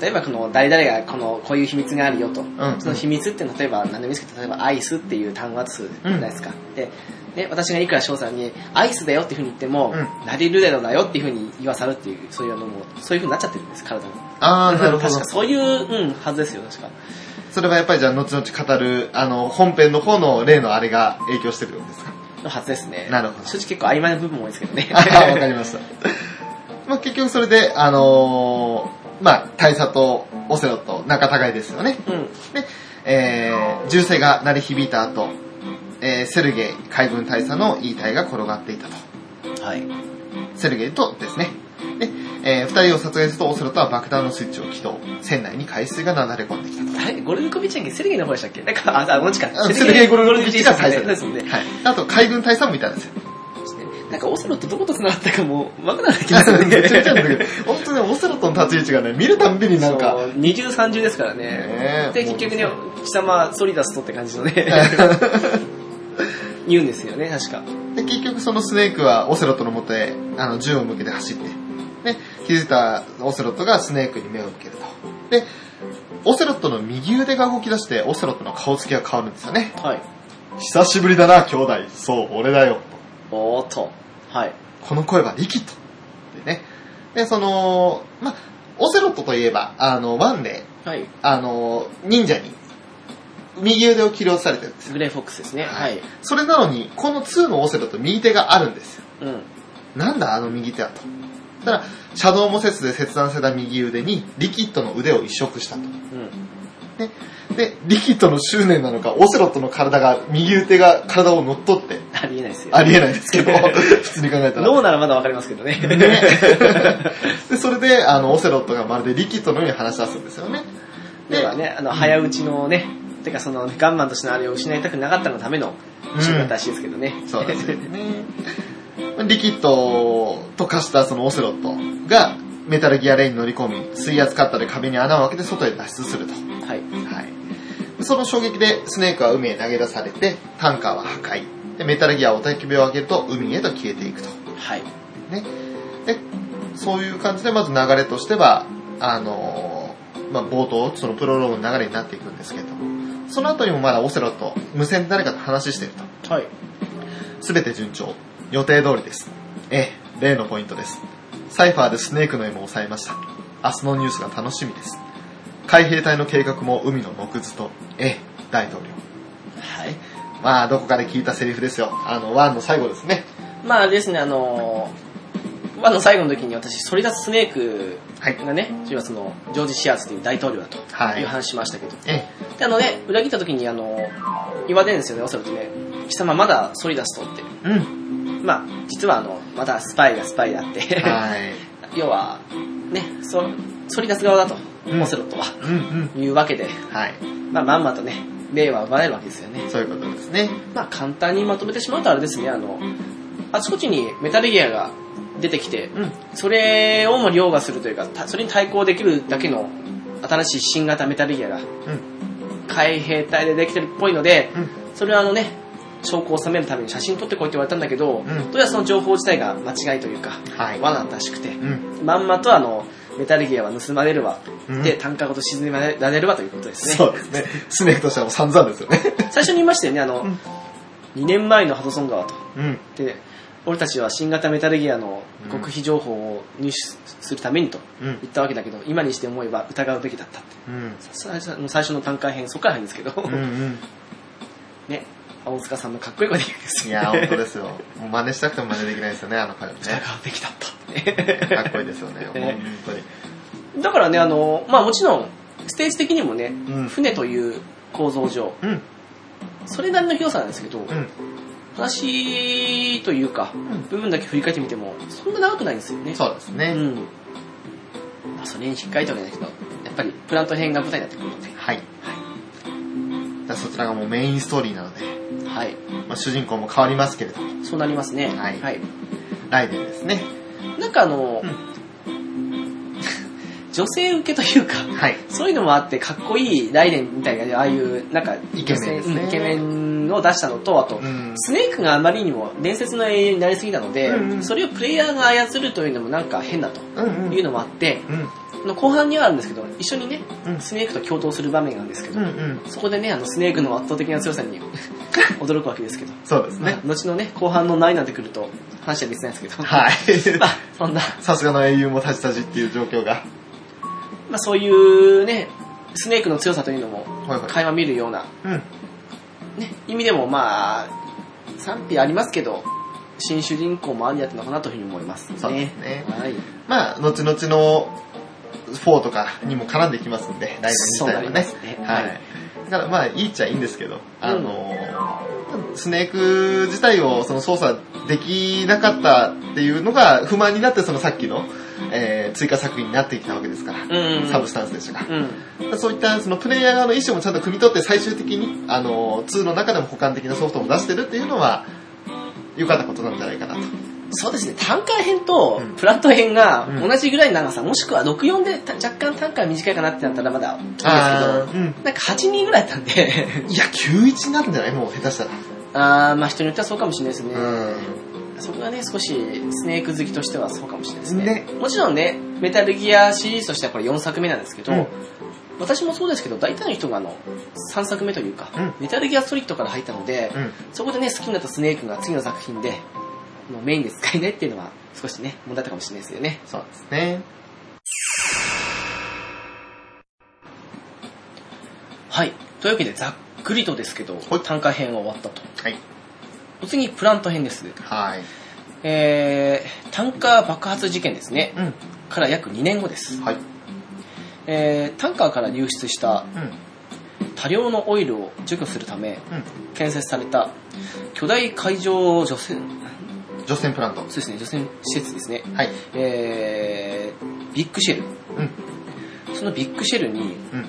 例えばこの誰々がこのこういう秘密があるよと、ん。その秘密って例えば何でもいいですけど例えばアイスっていう単語がつじゃないですか、でで私がいくら翔さんにアイスだよっていうふうに言っても、うん。ラリルレロだよっていうふうに言わさるっていうそういうのもそういうふうになっちゃってるんです体がああ、なるほど。確か。そういう、うん、はずですよ確か。それはやっぱりじゃあ、後々語る、あの、本編の方の例のあれが影響してるんですか？のはずですねなるほど正直結構曖昧な部分も多いですけどねあーわかりました。<laughs> まあ結局それで、あのーまあ、大佐とオセロと仲違いですよね。うんで、えー、銃声が鳴り響いた後、えー、セルゲイ海軍大佐の言い体が転がっていたと。はいセルゲイとですね。で、えー、二人を殺害するとオセロとは爆弾のスイッチを起動。船内に海水が流れ込んできたと。あれゴルフコビッチだっけセルゲイの方でしたっけ？なんかああこっちか。あセルゲイゴルゴルビッチが大佐ですもんね。はい。あと海軍大佐もいたんですよ。なんかオセロってどこと繋がったかもう分からない気がするめちゃめちゃなんだけねど、本当にオセロとの立ち位置がね、見るたんびになんか。そ、う二重三重ですからね。ねで結局ね貴様ソリダスとって感じのね。<laughs> 言うんですよね確か。で、結局そのスネークはオセロットの元へあの銃を向けて走って、で、気づいたオセロットがスネークに目を向けると。で、オセロットの右腕が動き出して、オセロットの顔つきが変わるんですよね。はい久しぶりだな、兄弟。そう、俺だよ。おーっとはいこの声はリキッド。でね。で、その、ま、オセロットといえば、あの、ワンで、はいあの、忍者に、右腕を切り落とされてるんですよ。グレーフォックスですねはいそれなのに、この2のオセロット右手があるんですよ。うんなんだあの右手はと。たら、シャドウモセスで切断された右腕に、リキッドの腕を移植したと。で、リキッドの執念なのか、オセロットの体が、右腕が体を乗っ取って、ありえないですよありえないですけど、<laughs> 普通に考えたら。脳ならまだわかりますけどねねで、それで、あの、オセロットがまるでリキッドのように話し出すんですよね。ではねあの早打ちのねてかそのガンマンとしてのあれを失いたくなかったがためのシーンだったらしいですけどね、そうですよね。リキッドと化したそのオセロットが、メタルギアレインに乗り込み、水圧カッターで壁に穴を開けて外へ脱出すると。はいはい。その衝撃でスネークは海へ投げ出されて、タンカーは破壊。で、メタルギアはお焚き火を上げると海へと消えていくと。はいね。で、そういう感じでまず流れとしては、あのーまあ、冒頭、そのプロローグの流れになっていくんですけれども、その後にもまだオセロと無線で誰かと話していると。はいすべて順調。予定通りです。ええ、例のポイントです。サイファーでスネークの絵も抑えました。明日のニュースが楽しみです。海兵隊の計画も海の木図と、ええ、大統領。はいまあ、どこかで聞いたセリフですよ。あの、ワンの最後ですね。まあですねあのワンの最後の時に私ソリダススネークはい。がね要はそのジョージ・シアーズという大統領だとはいいう話しましたけど、えであのね裏切った時にあの言われるんですよねオセロってね貴様まだソリダスとってえ。うん。まあ実はあのまだスパイがスパイであってはい。<laughs> 要はねそソリダス側だと、うんオセロットはうんうん。いうわけで、はい。まあ、まんまとね霊は奪われるわけですよねそういうことですね。まあ簡単にまとめてしまうとあれですねあのあちこちにメタルギアが出てきてうん。それをも凌駕するというかたそれに対抗できるだけの新しい新型メタルギアがうん。海兵隊でできてるっぽいのでうん。それはあのね証拠を収めるために写真撮ってこいって言われたんだけど、んどうやらその情報自体が間違いというか、はい。罠らしくて、うん。まんまとあのメタルギアは盗まれるわ、うんで単価ごと沈められるわということですねそうですね。スネークとしてはもう散々ですよね。<laughs> 最初に言いましたよねあの、2年前のハドソン川と。うん。で、俺たちは新型メタルギアの極秘情報を入手するためにとうん。言ったわけだけど、今にして思えば疑うべきだったって。うん。最初の単価編、そこから入るんですけど、うんうん。<laughs> ね、青塚さんのかっこいい声で言うんですよ、いや、ね。本当ですよ。もう真似したくても真似できないですよね、あの彼ね。べきだった。かっこいいですよね、本ね当に。だからね、あの、まあもちろん、ステージ的にもね、うん船という構造上、うん。それなりの広さなんですけど、うん。話というか、ん部分だけ振り返ってみても、そんな長くないんですよね。うそうですね。ん。まあ、それに引っかえてわけだけど、やっぱりプラント編が舞台になってくるので、はい。だからそちらがもうメインストーリーなので、はい。まあ、主人公も変わりますけれども、そうなりますね。はいはい。ライデンですね。なんかあの、女性受けというか、はい。そういうのもあって、かっこいいライデンみたいな、ああいう、なんか、イケメンですねイケメンを出したのと、あと、うん。スネークがあまりにも伝説の英雄になりすぎたので、うんうんそれをプレイヤーが操るというのもなんか変だとうんうん。いうのもあって、うん。あの後半にはあるんですけど、一緒にね、うんスネークと共闘する場面があるんですけど、うんうん。そこでね、あのスネークの圧倒的な強さに <laughs> 驚くわけですけど、そうですね。まあ後のね、後半の何になってくると話は別なんですけど、はい。ま <laughs> あ、そんな、さすがの英雄も立ち立ちっていう状況が。まあそういうね、スネークの強さというのもはいはい。垣間見るような、うん。ね、意味でもまあ、賛否ありますけど、新主人公もありだったのかなというふうに思いますね。そうですねはい。まあ、後々の4とかにも絡んできますんで、ライデン自体はね。ね。はい。だからまあ、いいっちゃいいんですけど、あのー、スネーク自体をその操作できなかったっていうのが不満になって、そのさっきの、えー追加作品になってきたわけですから、うん。サブスタンスでしたが。うん。そういったそのプレイヤー側の意思もちゃんと汲み取って最終的に、あのー、2の中でも補完的なソフトも出してるっていうのは、良かったことなんじゃないかなと。そうですね、単価編とうんプラット編がうん同じぐらいの長さ、もしくは64でた若干単価が短いかなってなったらまだいいんですけど、うん。なんか8人ぐらいだったんで、<laughs> いや、91なんじゃない？もう下手したら。あーまあ人によってはそうかもしれないですね。うん。そこがね、少しスネーク好きとしてはそうかもしれないですね。ねもちろんね、メタルギアシリーズとしてはこれ4作目なんですけど、うん私もそうですけど、大体の人があの、3作目というか、うんメタルギアソリッドから入ったので、うん。そこでね、好きになったスネークが次の作品で、もうメインで使えないっていうのは少しね、問題だったかもしれないですよね。そうですね。はい。というわけで、ざっくりとですけどはい、単価編は終わったと。はい。お次、プラント編です。はい。えー、単価爆発事件ですね。うん。から約2年後です。はい。えー、タンカーから流出したうん。多量のオイルを除去するため、うん。建設された巨大海上除染、除染プラント。そうですね、除染施設ですね。はい。えー、ビッグシェル。うん。そのビッグシェルにうん。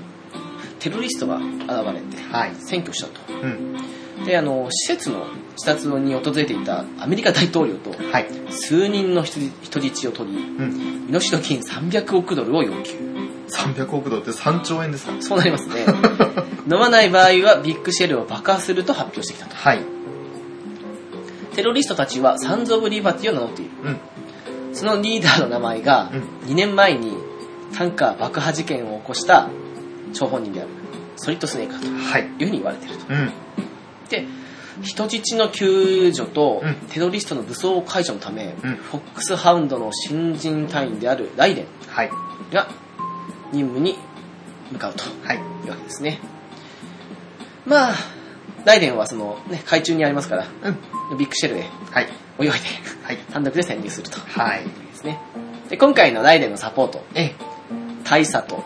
テロリストが現れてはい。占拠したと。うん。で、あの、施設の視察に訪れていたアメリカ大統領とはい。数人の人人質を取り、うん。身代金300億ドルを要求。300億ドルって3兆円ですか？そうなりますね。<laughs> 飲まない場合はビッグシェルを爆破すると発表してきたと。はい。テロリストたちはサンズ・オブ・リバティを名乗っている。うん。そのリーダーの名前がうん2年前にタンカー爆破事件を起こした張本人であるソリッド・スネークだというはい。ふうに言われていると。うん。で、人質の救助とうんテロリストの武装解除のため、うんフォックスハウンドの新人隊員であるライデンはい。が任務に向かうとはい。いうわけですね。まあ、ライデンはその、ね、海中にありますから、うん。ビッグシェルではい。泳いではい。単独で潜入すると。はい。ですね。で、今回のライデンのサポート、え、大佐と、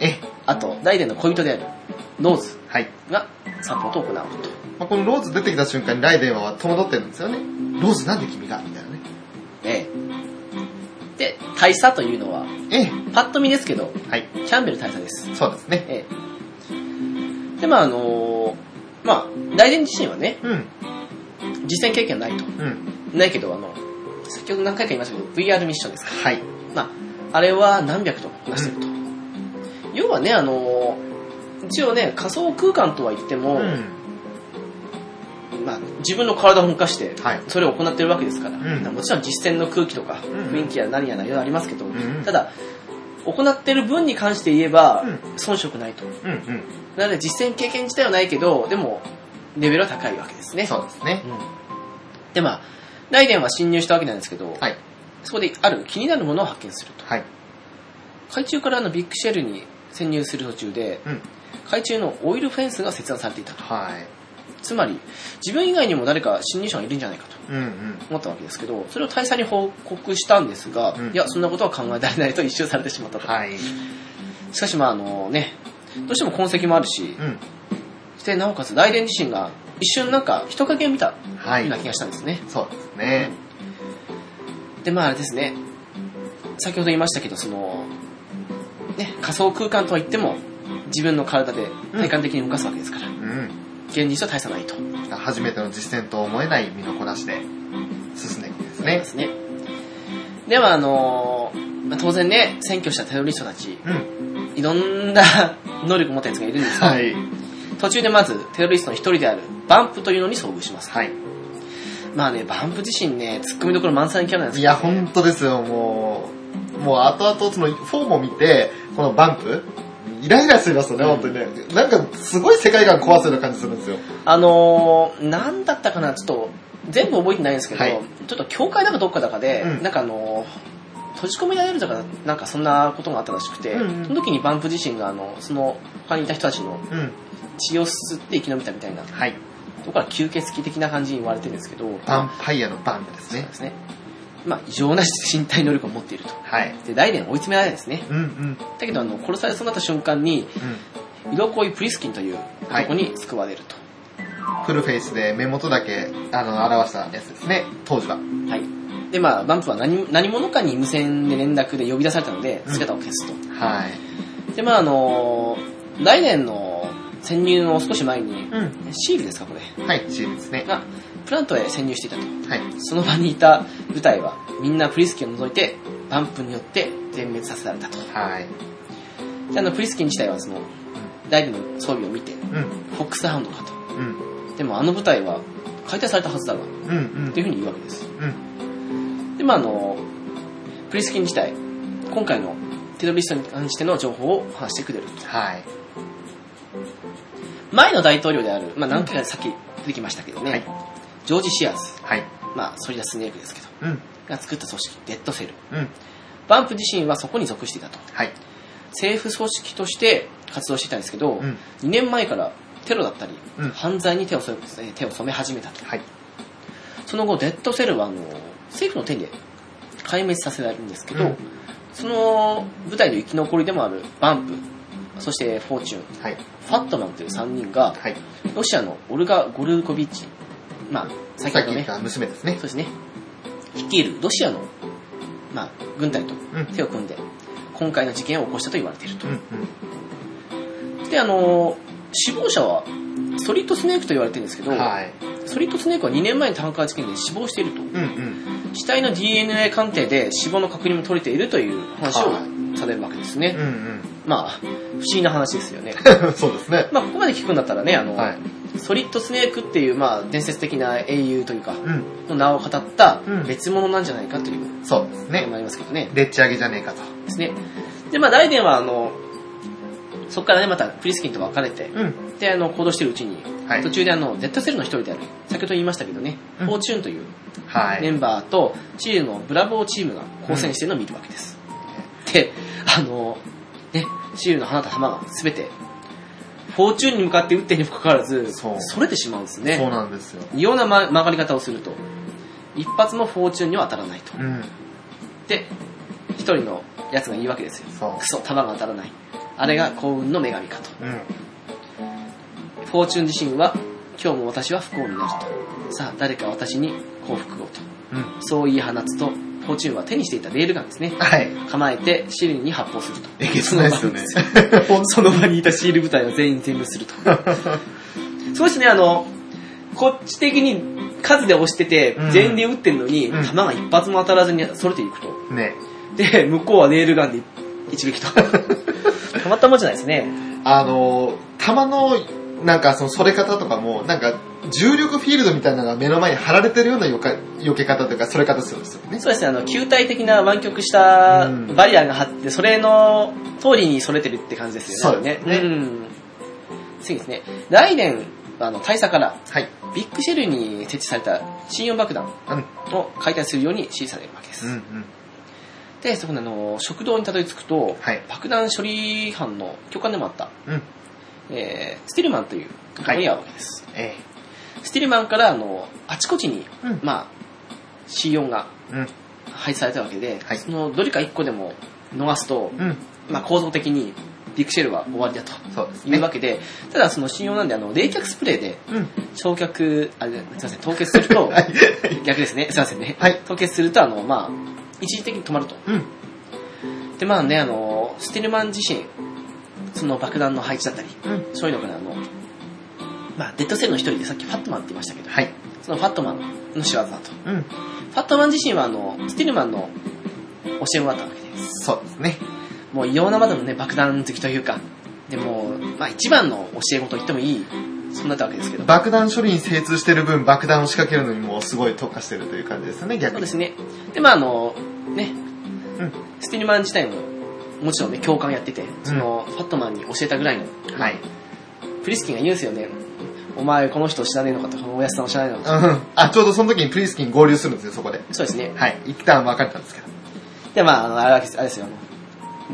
え、あと、ライデンの恋人である、ローズはい。がサポートを行うと。まあ、このローズ出てきた瞬間にライデンは戸惑ってるんですよね。ローズなんで君が？みたいなね。ええ。で、大佐というのは、えパッと見ですけど、え、はい。キャンベル大佐です。そうですね。ええ。で、まああのまあ、ライデン自身はね、うん。実戦経験はないと。うん。ないけど、あの、先ほど何回か言いましたけど、VR ミッションですか。はい。まあ、あれは何百と出してると。要はね、あの一応ね、仮想空間とは言っても、うん。まあ、自分の体を動かして、はい。それを行ってるわけですから、んもちろん実戦の空気とか、ん雰囲気や何やらいろいろありますけど、んただ、行ってる分に関して言えばうん、遜色ないと。うん。うん。なので実戦経験自体はないけど、でも、レベルは高いわけですね。そうですね。うん。で、まあ、ライデンは侵入したわけなんですけど、はい。そこである気になるものを発見すると。はい。海中からあのビッグシェルに潜入する途中で、うん。海中のオイルフェンスが切断されていたと。はい。つまり、自分以外にも誰か侵入者がいるんじゃないかと。思ったわけですけど、それを大佐に報告したんですが、うんいや、そんなことは考えられないと一周されてしまったと。はい。しかしまああのね、どうしても痕跡もあるし、してなおかつ雷電自身が一瞬なんか人影を見たよはいうな。気がしたんですね。そうですね。でまああれですね、先ほど言いましたけど、その、ね、仮想空間とは言っても、自分の体で体感的に動かすわけですから、うん。現実は大差ないと。初めての実践と思えない身のこなしで進んでいくんですねで。すね。では、あのまあ当然ね、占拠したテロリストたち、うん。いろんな能力を持ったやつがいるんですが、はい。途中でまずテロリストの一人であるバンプというのに遭遇します。はい。まあね、バンプ自身ね、突っ込みどころ満載のキャラなんですいや、本当ですよ、もう、もう後々その4も見て、このバンプ、イライラしますよね、本当にね。なんか、すごい世界観壊すような感じするんですよ。あのー、なんだったかな、ちょっと、全部覚えてないんですけど、はいちょっと教会だかどっかだかで、うんなんかあのー、閉じ込められるとか、なんかそんなことがあったらしくて、うんうんその時にバンプ自身が、あの、その、他にいた人たちのうん。血を吸って生き延びたみたいな、はい。とこから吸血鬼的な感じに言われてるんですけど、バンパイアのバンですねそうで。すね。まあ、異常な身体能力を持っていると。はい。で、ライデン追い詰められるんですね。うんうん。だけど、あの、殺されそうになった瞬間に、うん。色恋プリスキンという男に救われると。フルフェイスで目元だけ、あの、表したやつですね、当時は。はい。で、まあ、バンプは何何者かに無線で連絡で呼び出されたので、うん姿を消すと。はい。で、まあ、あのー、来年の潜入の少し前に、うん。シールですか、これ。はい、シールですね。が、プラントへ潜入していたと。はい。その場にいた部隊は、みんなプリスキンを除いて、バンプによって全滅させられたと。はい。で、あの、プリスキン自体は、その、ライデンの装備を見て、うん。フォックスハウンドかと。うん。でも、あの部隊は、解体されたはずだが、うん。うん。というふうに言うわけです。うん。で、まあ、あの、プリスキン自体、今回のテロリストに関しての情報を話してくれると。はい。前の大統領である、まあ、何回かさっき出てきましたけどね、はいジョージ・シアーズ、はい。まあ、ソリダスネークですけど、うん。が作った組織、デッドセル。うん。バンプ自身はそこに属していたと。はい。政府組織として活動していたんですけど、うん。2年前からテロだったり、うん犯罪に手を染め手を染め始めたと。はい。その後、デッドセルはあの政府の手で壊滅させられるんですけど、うんその部隊の生き残りでもあるバンプ、そしてフォーチュン、はい。ファットマンという3人が、はい。ロシアのオルガ・ゴルーコビッチ、まあ、先ほどね、娘ですねそう。ですね、率いるロシアの、まあ、軍隊とうん。手を組んで、今回の事件を起こしたと言われているとう。ん。で、あの、死亡者は、ソリッドスネークと言われてるんですけど、うん。はい。ソリッドスネークは2年前のタンカー事件で死亡していると。うんうん。死体の DNA 鑑定で死亡の確認も取れているという話をはされるわけですうんね。うん。まあ、不思議な話ですよね。<laughs> そうですね。まあ、ここまで聞くんだったらね、あの、はい。ソリッドスネークっていう、まあ、伝説的な英雄というか、うん。の名を語ったうん別物なんじゃないかというそうですね。なりますけどね。でっち上げじゃねえかと。ですね。で、まあ、ライデンは、あの、そこからね、またプリスキンと別れて、うん。で、あの、行動してるうちに、はい途中であの、デッドセルの一人である、先ほど言いましたけどね、うんフォーチューンというはい。メンバーと、チームのブラボーチームが交戦してるのを見るわけです。で、あの、ね、チームの放った弾が全て、フォーチューンに向かって撃ってにもかかわらず、それてしまうんですね。そうなんですよ。異様な、ま、曲がり方をすると、一発もフォーチューンには当たらないと。うん。で、一人のやつが言うわけですよ。クソ、弾が当たらない。あれが幸運の女神かと。うん。フォーチュン自身は、今日も私は不幸になると。さあ、誰か私に幸福をと。うん。そう言い放つと、フォーチュンは手にしていたレールガンですね。はい。構えて、シールに発砲すると。えげつないですよね。その場にいたシール部隊は全員全部すると。<laughs> そうしてね、あの、こっち的に数で押しててうん、全員で撃ってんのに、うん弾が一発も当たらずにそれていくと。ね。で、向こうはレールガンで一撃と。<laughs> たまったもんじゃないですね。あの、弾の、なんかその、それ方とかも、なんか、重力フィールドみたいなのが目の前に貼られてるような避か避け方というか、それ方するんですよね。そうですね、あの、球体的な湾曲したうんバリアが張って、それの通りにそれてるって感じですよね。そうですねん。次ですね。ライデンあの大佐からはい。ビッグシェルに設置された信用爆弾うん。を解体するように指示されるわけです。うんうん。で、そこであの、食堂にたどり着くと、はい爆弾処理班の教官でもあった、うん。えースティルマンというところに会うわけです。えスティルマンからあの、あちこちに、え。うん。まあ、C4 がうん。配置されたわけで、はいそのどれか1個でも逃すと、うん。まあ、構造的にビッグシェルは終わりだとそうですね。いうわけで、ただその信用なんであの冷却スプレーでうん。焼却、あ、すいません、凍結すると、<laughs> はい。逆ですね、すいませんね。はい。凍結すると、あの、まあ、一時的に止まると。うん。で、まあね、あの、スティルマン自身、その爆弾の配置だったり、うん。そういうのから、あの、まあ、デッドセルの一人でさっきファットマンって言いましたけど、はい。そのファットマンの仕業だと。うん。ファットマン自身は、あの、スティルマンの教え子だったわけです。そうですね。もう異様なまでのね、爆弾好きというか、でも、まあ一番の教え子と言ってもいい、そんなったわけですけど。爆弾処理に精通してる分、爆弾を仕掛けるのにもすごい特化してるという感じですね、逆に。そうですね。で、まああの、ね、うん。スティルマン自体も、もちろんね、教官やってて、その、ファットマンに教えたぐらいの、はい。プリスキンが言うんですよね。お前、この人知らねえのかと、このおやすさんを知らねえのうかん。あ、ちょうどその時にプリスキン合流するんですよ、そこで。と。そうですね。はい。一旦別れたんですけど。で、まあ、あの、あれですよ、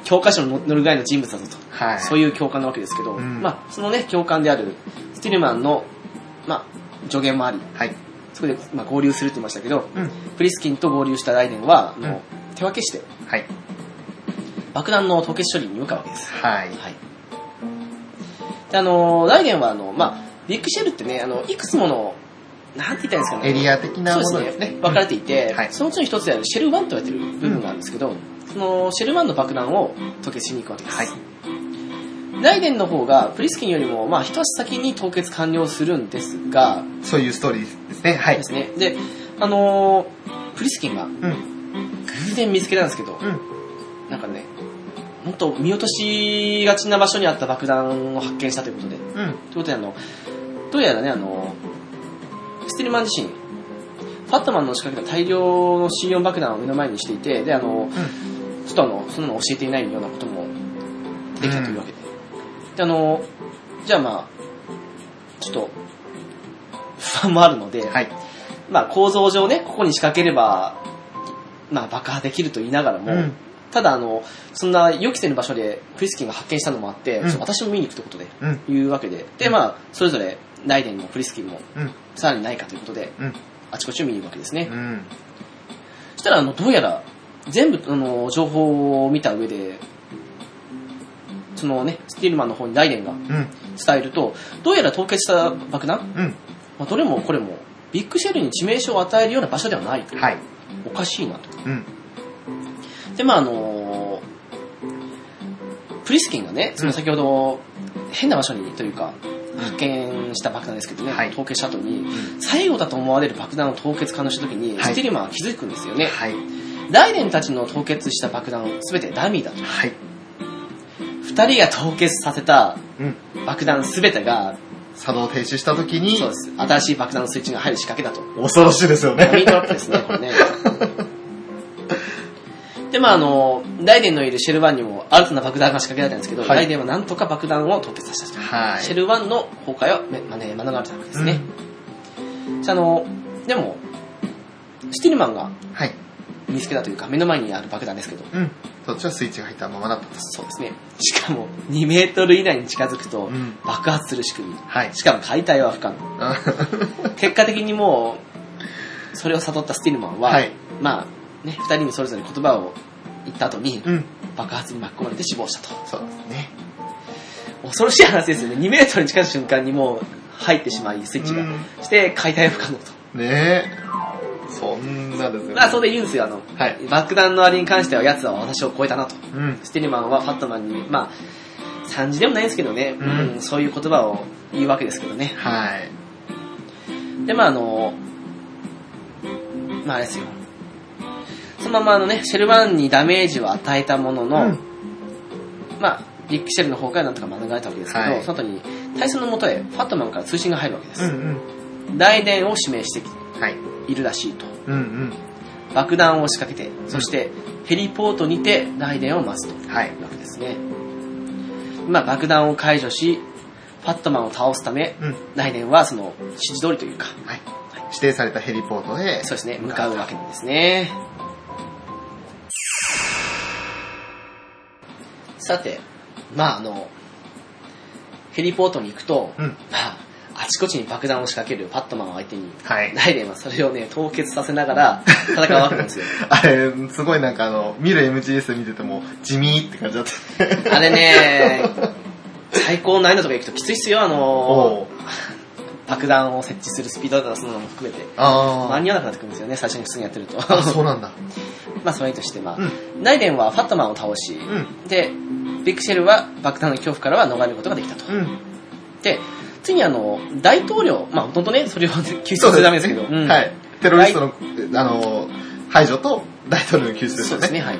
教科書に載るぐらいの人物だぞと。はい。そういう教官なわけですけど、うんまあ、そのね、教官である、スティルマンの、まあ、助言もあり、はい。そこで、まあ、合流するって言いましたけど、うん。プリスキンと合流したライデンは、あのうん手分けして、はい。爆弾の凍結処理に向かうわけです。はい。はい。で、あの、ライデンは、あの、まあ、ビッグシェルってね、あの、いくつもの、なんて言ったらいいんですかね。エリア的なもそうですね。すね。分かれていて、はいそのうちの一つであるシェル1と言われてる部分があるんですけど、そのシェル1の爆弾を凍結しに行くわけです。はい。ライデンの方がプリスキンよりも、まあ、一足先に凍結完了するんですが、そういうストーリーですね。はいで。すね。で、あのープリスキンがうん。偶然見つけたんですけど、うん。なんかね、本当見落としがちな場所にあった爆弾を発見したということで、とうん。いうことで、あの、どうやらね、あの、スティルマン自身、ファットマンの仕掛けた大量の C4 爆弾を目の前にしていて、で、あの、ちょっとあの、そんなの教えていないようなこともできたというわけで。で、あの、じゃあまあ、ちょっと、不安もあるので、はい。まあ構造上ね、ここに仕掛ければ、まあ爆破できると言いながらも、うん。ただあの、そんな予期せぬ場所でプリスキンが発見したのもあって、うん私も見に行くということで、うん。いうわけで、で、まあ、それぞれ、ライデンもプリスキンも、うん。さらにないかということで、うん。あちこちを見に行くわけですね。うん。そしたら、あの、どうやら、全部、あの、情報を見た上で、そのね、スティールマンの方にライデンがうん。伝えると、どうやら凍結した爆弾、うん。まあ、どれもこれも、ビッグシェルに致命傷を与えるような場所ではないと。はい。おかしいなと。うん。で、まあ、あのプリスキンがね、その先ほど、変な場所にというか、発見した爆弾ですけどね、はい凍結した後に、最後だと思われる爆弾を凍結可能した時に、はいスティルマンは気づくんですよね。はい。ライデンたちの凍結した爆弾、すべてダミーだと。はい。二人が凍結させたうん。爆弾すべてが、作動停止した時にそうで、す。新しい爆弾のスイッチが入る仕掛けだと。恐ろしいですよね。ダミートラップですね、これね。<laughs> で、まああの、ライデンのいるシェル1にも新たな爆弾が仕掛けられたんですけど、はいライデンはなんとか爆弾を凍結させたと。はい。シェル1の崩壊はめ、まあね、免れたわけですね。じゃああの、でも、スティルマンがはい。見つけたというか、目の前にある爆弾ですけど、うん。そっちはスイッチが入ったままだったと。そうですね。しかも、2メートル以内に近づくとうん、爆発する仕組み。はい。しかも解体は不可能。<laughs> 結果的にもう、それを悟ったスティルマンは、はいまあ、ね、二人にそれぞれ言葉を言った後に、うん。爆発に巻き込まれて死亡したと。そうですね。恐ろしい話ですよね。2メートルに近づく瞬間にもう入ってしまい、スイッチが。うんして、解体は不可能と。ねえ。そんなですよね。まあ、それで言うんですよ。あの、はい。爆弾のあれに関しては奴は私を超えたなと。うん。スティルマンはファットマンに、まあ、惨事でもないんですけどね、うんうんそういう言葉を言うわけですけどね。はい。で、まああの、まああれですよ。そのままあのね、シェルワンにダメージを与えたものの、うんまあ、ビッグシェルの方からなんとか免れたわけですけど、はいその後に、対戦の元へファットマンから通信が入るわけです。うん大電を指名してうん。はい。いるらしいと。うん爆弾を仕掛けて、そしてヘリポートにて大電を待つとい。いうわけですね。まあ、爆弾を解除し、ファットマンを倒すため、うん。ライデンはその指示通りというか、はい。指定されたヘリポートで、そうですね、向かうわけなんですね。さて、まああの、ヘリポートに行くと、うん。まあ、あちこちに爆弾を仕掛けるファットマンを相手に、はい。ライデンはそれをね、凍結させながら戦うわけなんですよ。<laughs> あれ、すごいなんかあの、見る MGS 見てても、地味って感じだった。あれね、最高難易度とか行くときついっすよ、あの爆弾を設置するスピードだのも含めて。あ間に合わなくなってくるんですよね、最初に普通にやってると。そうなんだ。<laughs> まあ、それとして、まあ、うん。ライデンはファットマンを倒し、うん。で、ビッグシェルは爆弾の恐怖からは逃れることができたと。うん。で、次にあの、大統領、まあ、ほとんどね、それを救出するためですけど、うんはい。テロリストの、あの、排除と大統領の救出ですよね。そうですね、はい。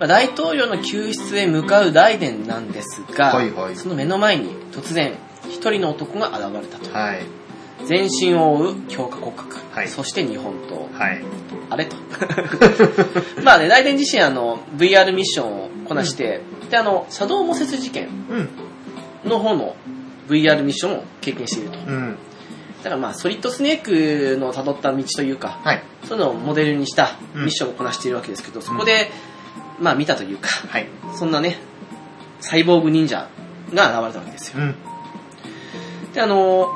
まあ、大統領の救出へ向かうライデンなんですが、はいはいその目の前に突然、一人の男が現れたと。はい。全身を覆う強化骨格、はいそして日本刀、はい。あれと。<laughs> まあね、ライデン自身あの、VR ミッションをこなして、で、あの、シャドウモセス事件うん。の方の VR ミッションを経験していると。うん。だからまあ、ソリッドスネークの辿った道というか、はい。そういうのをモデルにしたうんミッションをこなしているわけですけど、そこで、まあ見たというか、はい。そんなね、サイボーグ忍者が現れたわけですよ。うん。で、あの、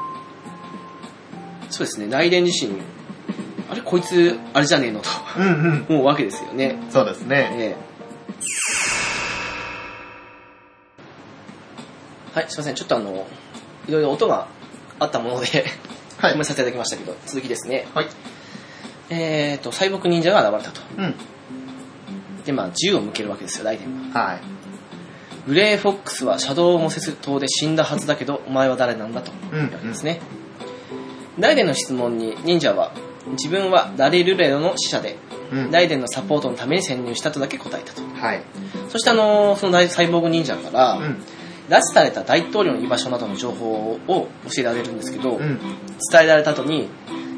そうですね、ライデン自身、あれ、こいつ、あれじゃねえのとうんうん。思うわけですよね。そうですね。ええはい、すいません。ちょっとあの、いろいろ音があったもので、はいごめさせていただきましたけど、続きですね。はい。えーと、サイボーグ忍者が現れたと。うん。で、まあ、銃を向けるわけですよ、ライデンは。はい。グレーフォックスはシャドウモセス島で死んだはずだけど、お前は誰なんだと。うんいうわけですね。ライデンの質問に、忍者は、自分はらりるれろの使者で、うん。ライデンのサポートのために潜入したとだけ答えたと。はい。そしてあのその大サイボーグ忍者から、うん。拉致された大統領の居場所などの情報を教えられるんですけど、うん。伝えられた後に、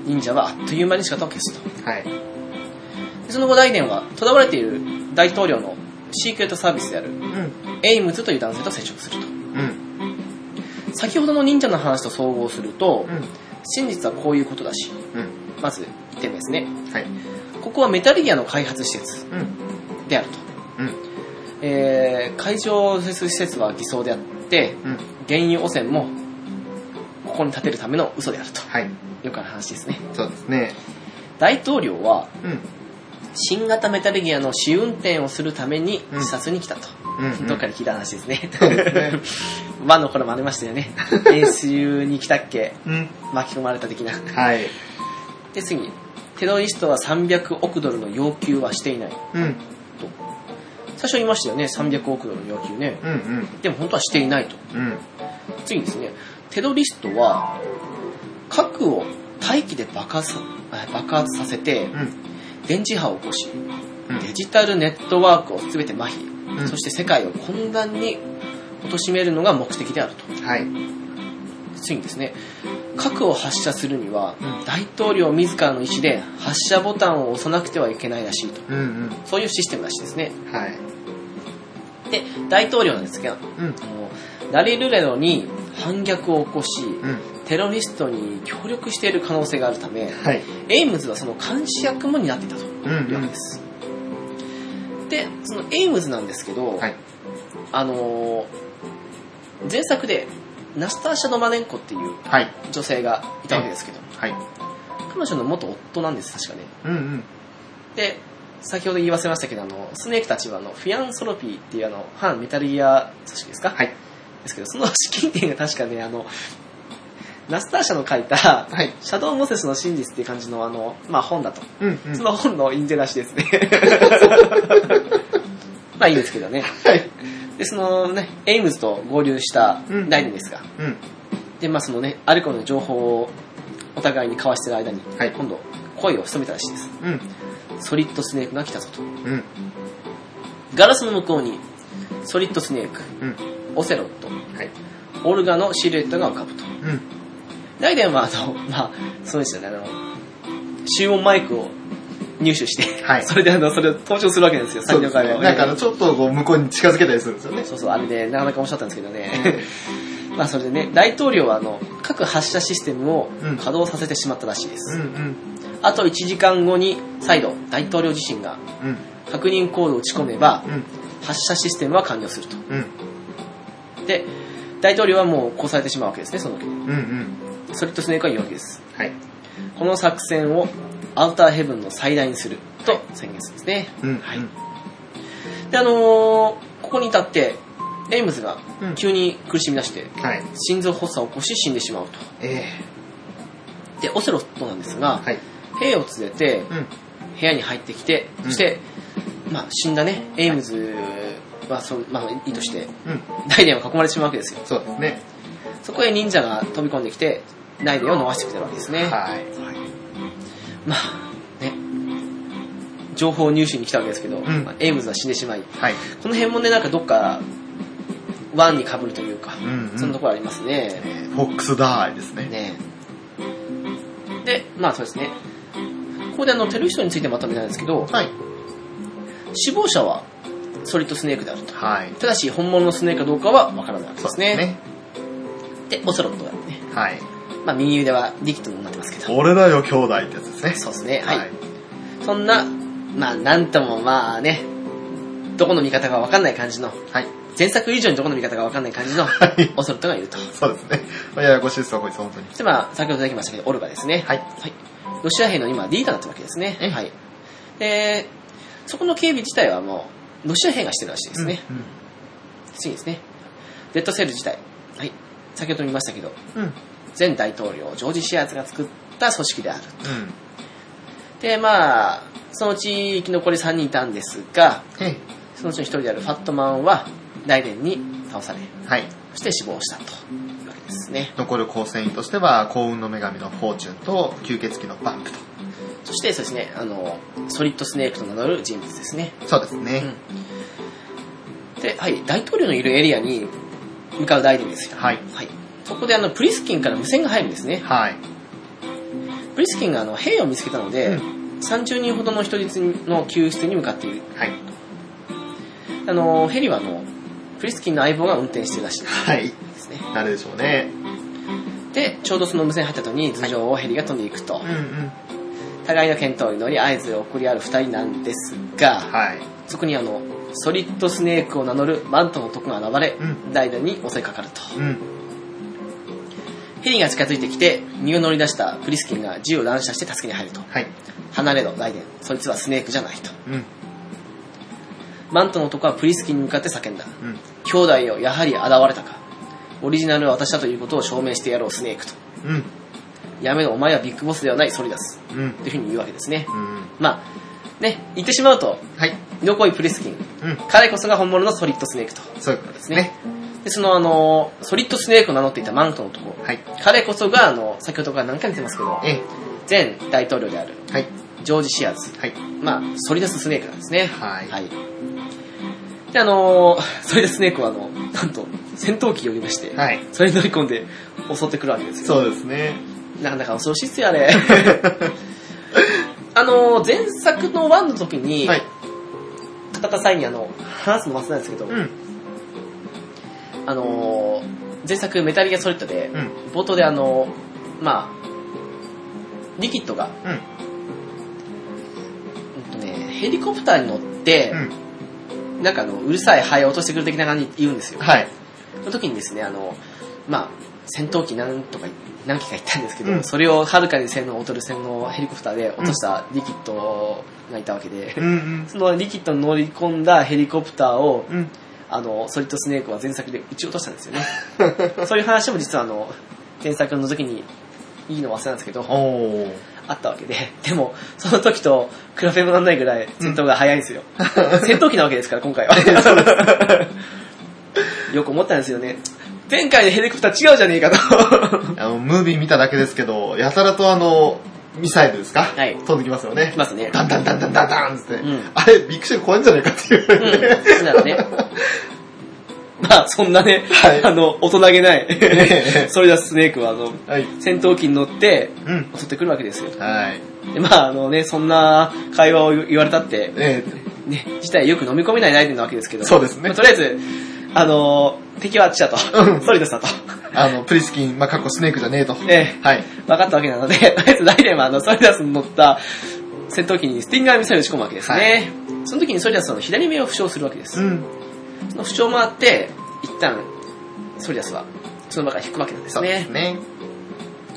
忍者はあっという間に姿を消すと。はい。でその後、ライデンは、囚われている大統領のシークレットサービスである、うん。エイムズという男性と接触すると。うん。先ほどの忍者の話と総合すると、うん。真実はこういうことだし、うん。まず1点目ですね。はい。ここはメタルギアの開発施設うん。であると。うん。えー、海上施設は偽装であって、うん。原油汚染も、ここに建てるための嘘であると。はい。よくある話ですね。そうですね。大統領は、うん。新型メタルギアの試運転をするためにうん視察に来たと。うん。どっかで聞いた話ですね。そうですね <laughs> ワンの頃もありましたよね。演習に来たっけうん。巻き込まれた的な。はい。で、次。テロリストは300億ドルの要求はしていない。うん。と最初言いましたよね。300億ドルの要求ね。うん。うん。でも本当はしていないと。うん。次にですね。テロリストは、核を大気で爆発さあ爆発させて、うん。電磁波を起こし、うんデジタルネットワークを全て麻痺、うんそして世界を混乱に貶めるのが目的であると。はい。次にですね、核を発射するには、うん大統領自らの意思で発射ボタンを押さなくてはいけないらしいと。うん。うん。そういうシステムらしいですね。はい。で、大統領なんですが、うん。ラリルレロに反逆を起こし、うん。テロリストに協力している可能性があるため、はい。エイムズはその監視役も担っていたとうん。うんいうわけで。す。で、そのエイムズなんですけど、はい。あのー前作で、ナスターシャ・ドマネンコっていうはい。女性がいたわけですけど、はい。彼女の元夫なんです、確かね。うん。うん。で、先ほど言い忘れましたけど、あの、スネークたちは、あの、フィランソロピーっていうあの、反メタルギア組織ですか？はい。ですけど、その資金源が確かね、あの、ナスターシャの書いた、はい。シャドウモセスの真実っていう感じのあの、まあ本だと。うん。うん。その本の印税なしですね。<laughs> まあいいんですけどね。はい。で、そのね、エイムズと合流したうんライデンですが、うん。で、まあそのね、アルコの情報をお互いに交わしてる間に、はい今度、声を潜めたらしいです。うん。ソリッドスネークが来たぞと。うん。ガラスの向こうに、ソリッドスネーク、うん。オセロット、はい。オルガのシルエットが浮かぶと。うん。ライデンは、あの、まあ、そうですよね、あの、集音マイクを入手して、はいそれであの、それを登場するわけですよ、そうですね。作業会を。なんかあの、ちょっとこう、向こうに近づけたりするんですよね。そうそう、あれで、なかなか面白かったんですけどね。<laughs> まあそれでね、大統領はあの、各発射システムをうん稼働させてしまったらしいです。うんうん。あと1時間後に再度大統領自身がうん。確認コードを打ち込めばうん。発射システムは完了すると。うん。で、大統領はもう殺されてしまうわけですね、その時に。うんうん。ソリッドスネークは言うわけです。はい。この作戦をアウターヘブンの再来にすると宣言するんですね。うん。はい。で、あのーここに至って、エイムズがうん急に苦しみ出して、はい。心臓発作を起こし死んでしまうと。えで、オセロットなんですがえ、はい。兵を連れてうん。部屋に入ってきて、うんそして、まあ、死んだね、エイムズはそ、まあ、いいとして、うん。ライデンを囲まれてしまうわけですよ。そうですね。そこへ忍者が飛び込んできて、ライデンを逃してくれるわけですね。はい。まあ、ね、情報入手に来たわけですけど、んまあエイムズは死んでしまい、はい。この辺もね、なんかどっか、 one に被るというか、うんうんそんなところありますね。えーフォックスダーイですね。ねで、まあそうですね。ここであの、テロリストについてまとめたんですけど、はい。死亡者はソリッドスネークであると。はい。ただし、本物のスネークかどうかはわからないわけですね。ね。で、オセロットがね、はい。まあ右腕はリキッドになってますけど、俺だよ、兄弟ってやつですね。そうですね。はい。はい。そんな、まあなんともまあね、どこの味方かわかんない感じの、はい。前作以上にどこの味方かわかんない感じのはいオセロットがいると。そうですね。まあややこしいですわ、こいつ、本当に。そしてまあ、先ほど出てきましたけど、オルガですね。はい。はい。ロシア兵の今、リーダーになってるわけですね。えはい。で、そこの警備自体はもう、ロシア兵がしてるらしいですね。うん。次ですね。レッドセル自体。はい。先ほども言いましたけど、うん。うん。前大統領、ジョージ・シアーズが作った組織である。うん。で、まあ、そのうち生き残り3人いたんですが、えそのうちの1人であるファットマンは、大連に倒され、えはい。そして死亡したというわけですね。残る構成員としては、幸運の女神のフォーチュンと、吸血鬼のバンプと。そしてそうですね、あの、ソリッドスネークと名乗る人物ですね。そうですね。うんで、はい、大統領のいるエリアに向かう大臣ですよ。はい。はい。そこであの、プリスキンから無線が入るんですね。はい。プリスキンがあの、兵を見つけたので、う30人ほどの人質の救出に向かっている。はい。あの、ヘリはあの、プリスキンの相棒が運転してるらしいはい。ですね。誰でしょうね。で、ちょうどその無線入った後に頭上をヘリが飛んでいくと。うんうん。互いの見当に乗り合図を送り合う二人なんですが、はい。そこにあの、ソリッドスネークを名乗るマントの男が現れ、うんダイダに襲いかかると。うん。ヘリが近づいてきて、身を乗り出したプリスキンが銃を乱射して助けに入ると。はい。離れろ、ダイデン。そいつはスネークじゃないと。うん。マントの男はプリスキンに向かって叫んだ。うん。兄弟よ、やはり現れたか。オリジナルは私だということを証明してやろう、スネークと。うん。やめろ、お前はビッグボスではない、ソリダス。うん。というふうに言うわけですね。うん。まあ、ね、言ってしまうと、はい。どこいプリスキン。うん。彼こそが本物のソリッドスネークと。そういうことですねね。。で、そのあの、ソリッドスネークを名乗っていたマントの男。はい。彼こそが、あの、先ほどから何回も言ってますけど、え前大統領である、え。はい。ジョージ・シアーズ。はい。まあ、ソリダス・スネークなんですね。はいはい。で、あのーソリダス・スネークは、あの、なんと、戦闘機を呼びまして、はい。それに乗り込んで襲ってくるわけですよ。そうですね。なかなか恐ろしいっすよ、あれ。<laughs> あのー前作の1の時に、はい。語った際に、あの、話すの忘れないんですけど、うん。あのー前作メタルギアソリッドで、うん。冒頭であのーまあ、リキッドが、うん。うんとね、ヘリコプターに乗って、うん。なんかあの、うるさい灰を落としてくる的な感じで言うんですよ。はい。その時にですね、あの、まあ、戦闘機何とか、<laughs> 何機か行ったんですけど、うんそれをはるかに性能を劣る戦のヘリコプターで落としたリキッドがいたわけで、うんうん。そのリキッドに乗り込んだヘリコプターを、うん。あの、ソリッドスネークは前作で撃ち落としたんですよね。<laughs> そういう話も実はあの、前作の時にいいの忘れたんですけど。あったわけで、でも、その時と比べもなんないぐらい戦闘が早いんですよ。戦闘機なわけですから、今回は。<laughs> <laughs> よく思ったんですよね。前回のヘリコプター違うじゃねえかと。あの、ムービー見ただけですけど、やたらとあの、ミサイルですか？はい飛んできますよね。きますね。ダンダンダンダンダンダンって、うんあれ、ビッグシェル怖いんじゃないかっていう、うん、そうなのね。まあ、そんなね、はいあの、大人げない、えソリダススネークは、あの、はい。戦闘機に乗って、うん。襲ってくるわけですよ。はい。で、まあ、あのね、そんな会話を言われたって、えね、自体よく飲み込めないライデンなわけですけど、そうですねまあとりあえず、あの、敵はあっちだとうん。ソリダスだと。あの、プリスキン、まあ、過去スネークじゃねえと。ええはい。分かったわけなので、<laughs> とりあえずライデンはあのソリダスに乗った戦闘機にスティンガーミサイルを撃ち込むわけですね。その時にソリダスはあの左目を負傷するわけです。うん。その負傷もあって、一旦ソリダスはその場から引くわけなんですそうですね。ね。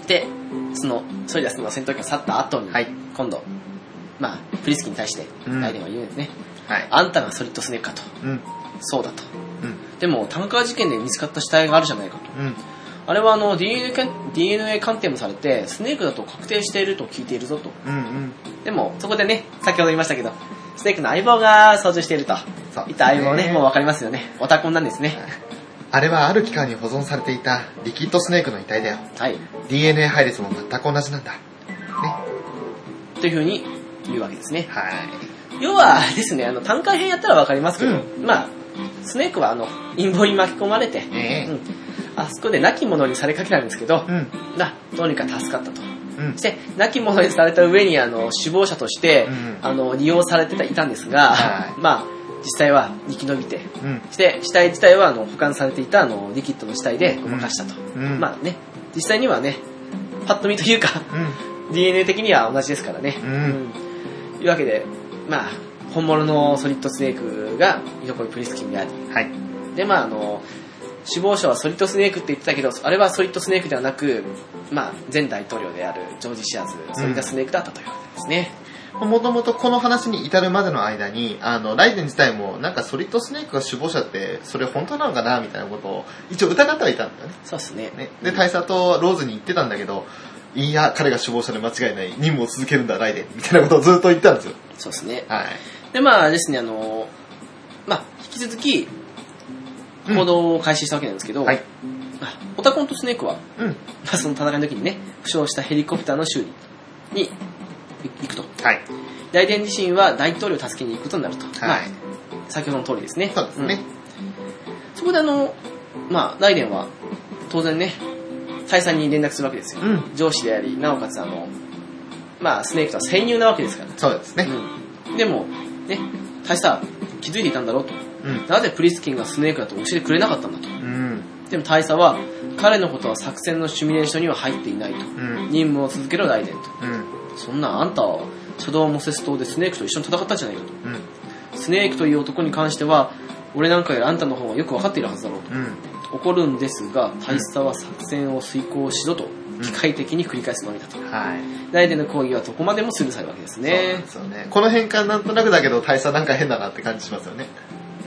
で、そのソリダスの戦闘機が去った後に、はい今度、まあ、プリスキに対してうんライデンは言うんですね。はい。あんたがソリッドスネークかと。うん。そうだと。うん。でも、タンカー事件で見つかった死体があるじゃないかと。うん。あれはあの DNA 鑑 DNA 鑑定もされて、スネークだと確定していると聞いているぞと。うん。うん。でも、そこでね、先ほど言いましたけど、スネークの相棒が操縦していると。そういった相棒ね、もうわかりますよね。オタコンなんですね。あれはある期間に保存されていたリキッドスネークの遺体だよ。はい。DNA 配列も全く同じなんだ。ね。というふうに言うわけですね。はい。要はですね、あの、単価編やったらわかりますけど、まあ、スネークはあの、陰謀に巻き込まれて、ええうん、あそこで亡き者にされかけたんですけど、うん。な、どうにか助かったと。うんそ。して、亡き者にされた上に、あの、死亡者として、うんあの、利用されてたいたんですが、はいまあ、実際は生き延びて、うん。そして、死体自体は、あの、保管されていた、あの、リキッドの死体でごまかしたと。うんまあね、実際にはね、パッと見というか、うん。<laughs> DNA 的には同じですからね。うんうんいうわけで、まあ、本物のソリッドスネークが、居所プリスキンであり、はい。で、まあ、あの、死亡者はソリッドスネークって言ってたけど、あれはソリッドスネークではなく、まあ、前大統領であるジョージ・シアーズ、ソリッドスネークだったというわけですね。もともとこの話に至るまでの間に、あの、ライデン自体も、なんかソリッドスネークが首謀者って、それ本当なのかなみたいなことを、一応疑ってはいたんだよね。そうですね。ねで、大佐とローズに言ってたんだけど、いや、彼が首謀者で間違いない。任務を続けるんだ、ライデン。みたいなことをずっと言ってたんですよ。そうですね。はい。で、まあですね、あの、まあ、引き続き、うん行動を開始したわけなんですけど、はい。まあオタコンとスネークは、うん。まあ、その戦いの時にね、負傷したヘリコプターの修理に行くと。はい。ライデン自身は大統領を助けに行くことになると。まあはい。先ほどの通りですね。そうですね。うんそこであの、まあ、ライデンは、当然ね、大佐に連絡するわけですよ。うん。上司であり、なおかつあの、まあ、スネークとは戦友なわけですから。そうですね。うん。でも、ね、大佐、気づいていたんだろ？うと。うん。なぜプリスキンがスネークだと教えてくれなかったんだと？うん。でも大佐は、彼のことは作戦のシミュレーションには入っていないと。うん。任務を続けろ、ライデンと。うん。そんな、あんたは、初動モセス島でスネークと一緒に戦ったじゃないかと。うん。スネークという男に関しては、俺なんかよりあんたの方がよくわかっているはずだろうと。うん。怒るんですが、大佐は作戦を遂行しろと、機械的に繰り返すのみだと。はい。の講義はどこまでもスルーされるわけですそうで。すよね。この辺からなんとなくだけど、大佐なんか変だなって感じしますよね。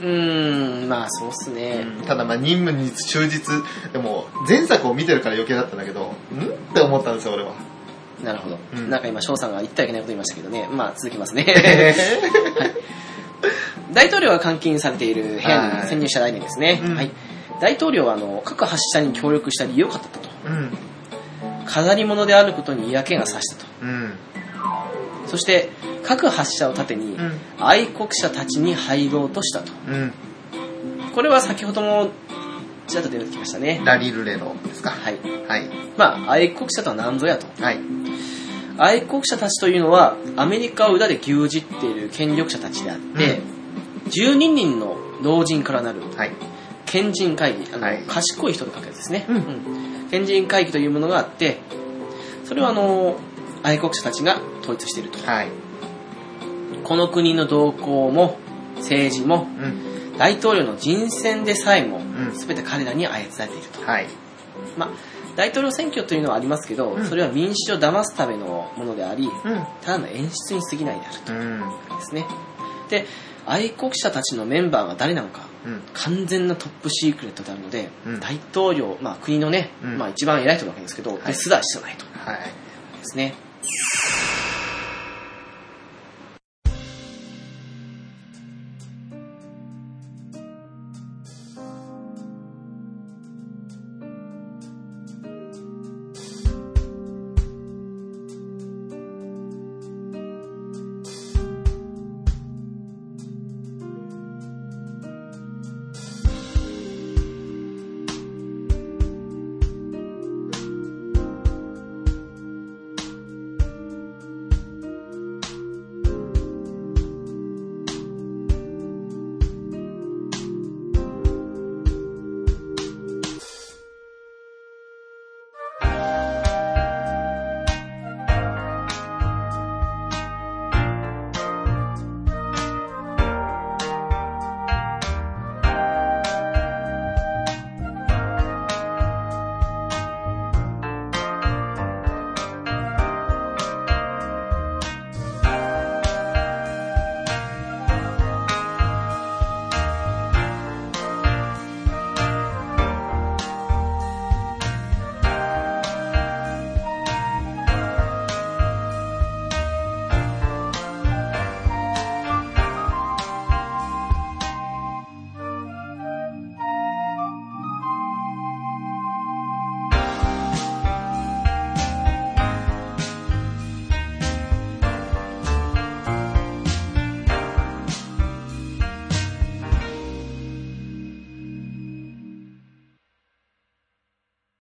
うーん、まあそうっすね。ただまあ任務に忠実、でも前作を見てるから余計だったんだけど、ん？って思ったんですよ、俺は。なるほど。うんなんか今、翔さんが言ってはいけないこと言いましたけどね。まあ続きますね。え <laughs> 大統領が監禁されている部屋はいに潜入したライデンですね。うんはい。大統領はあの各発射に協力した理由を語ったと。うん。飾り物であることに嫌気がさしたと。うん。そして、各発射を盾にうん。愛国者たちに入ろうとしたと。うん。これは先ほどもちらっと出てきましたね。ラリルレロですか？はい。はい。まあ、愛国者とは何ぞやと。はい。愛国者たちというのは、アメリカを裏で牛耳っている権力者たちであって、12人の老人からなるはい。賢人会議、あのはい賢い人と書くやつですね。うんん賢人会議というものがあって、それはあの、愛国者たちが統一していると。はい。この国の動向も、政治も、うん。大統領の人選でさえも、んすべて彼らに操られていると。はい。まあ、大統領選挙というのはありますけど、うんそれは民主を騙すためのものであり、うん。ただの演出に過ぎないであるうん。とですね。で、愛国者たちのメンバーが誰なのか、うん。完全なトップシークレットであるので、うん大統領、まあ国のね、うんまあ一番偉い人なわけですけど、いですら知らないと。はい。ですね。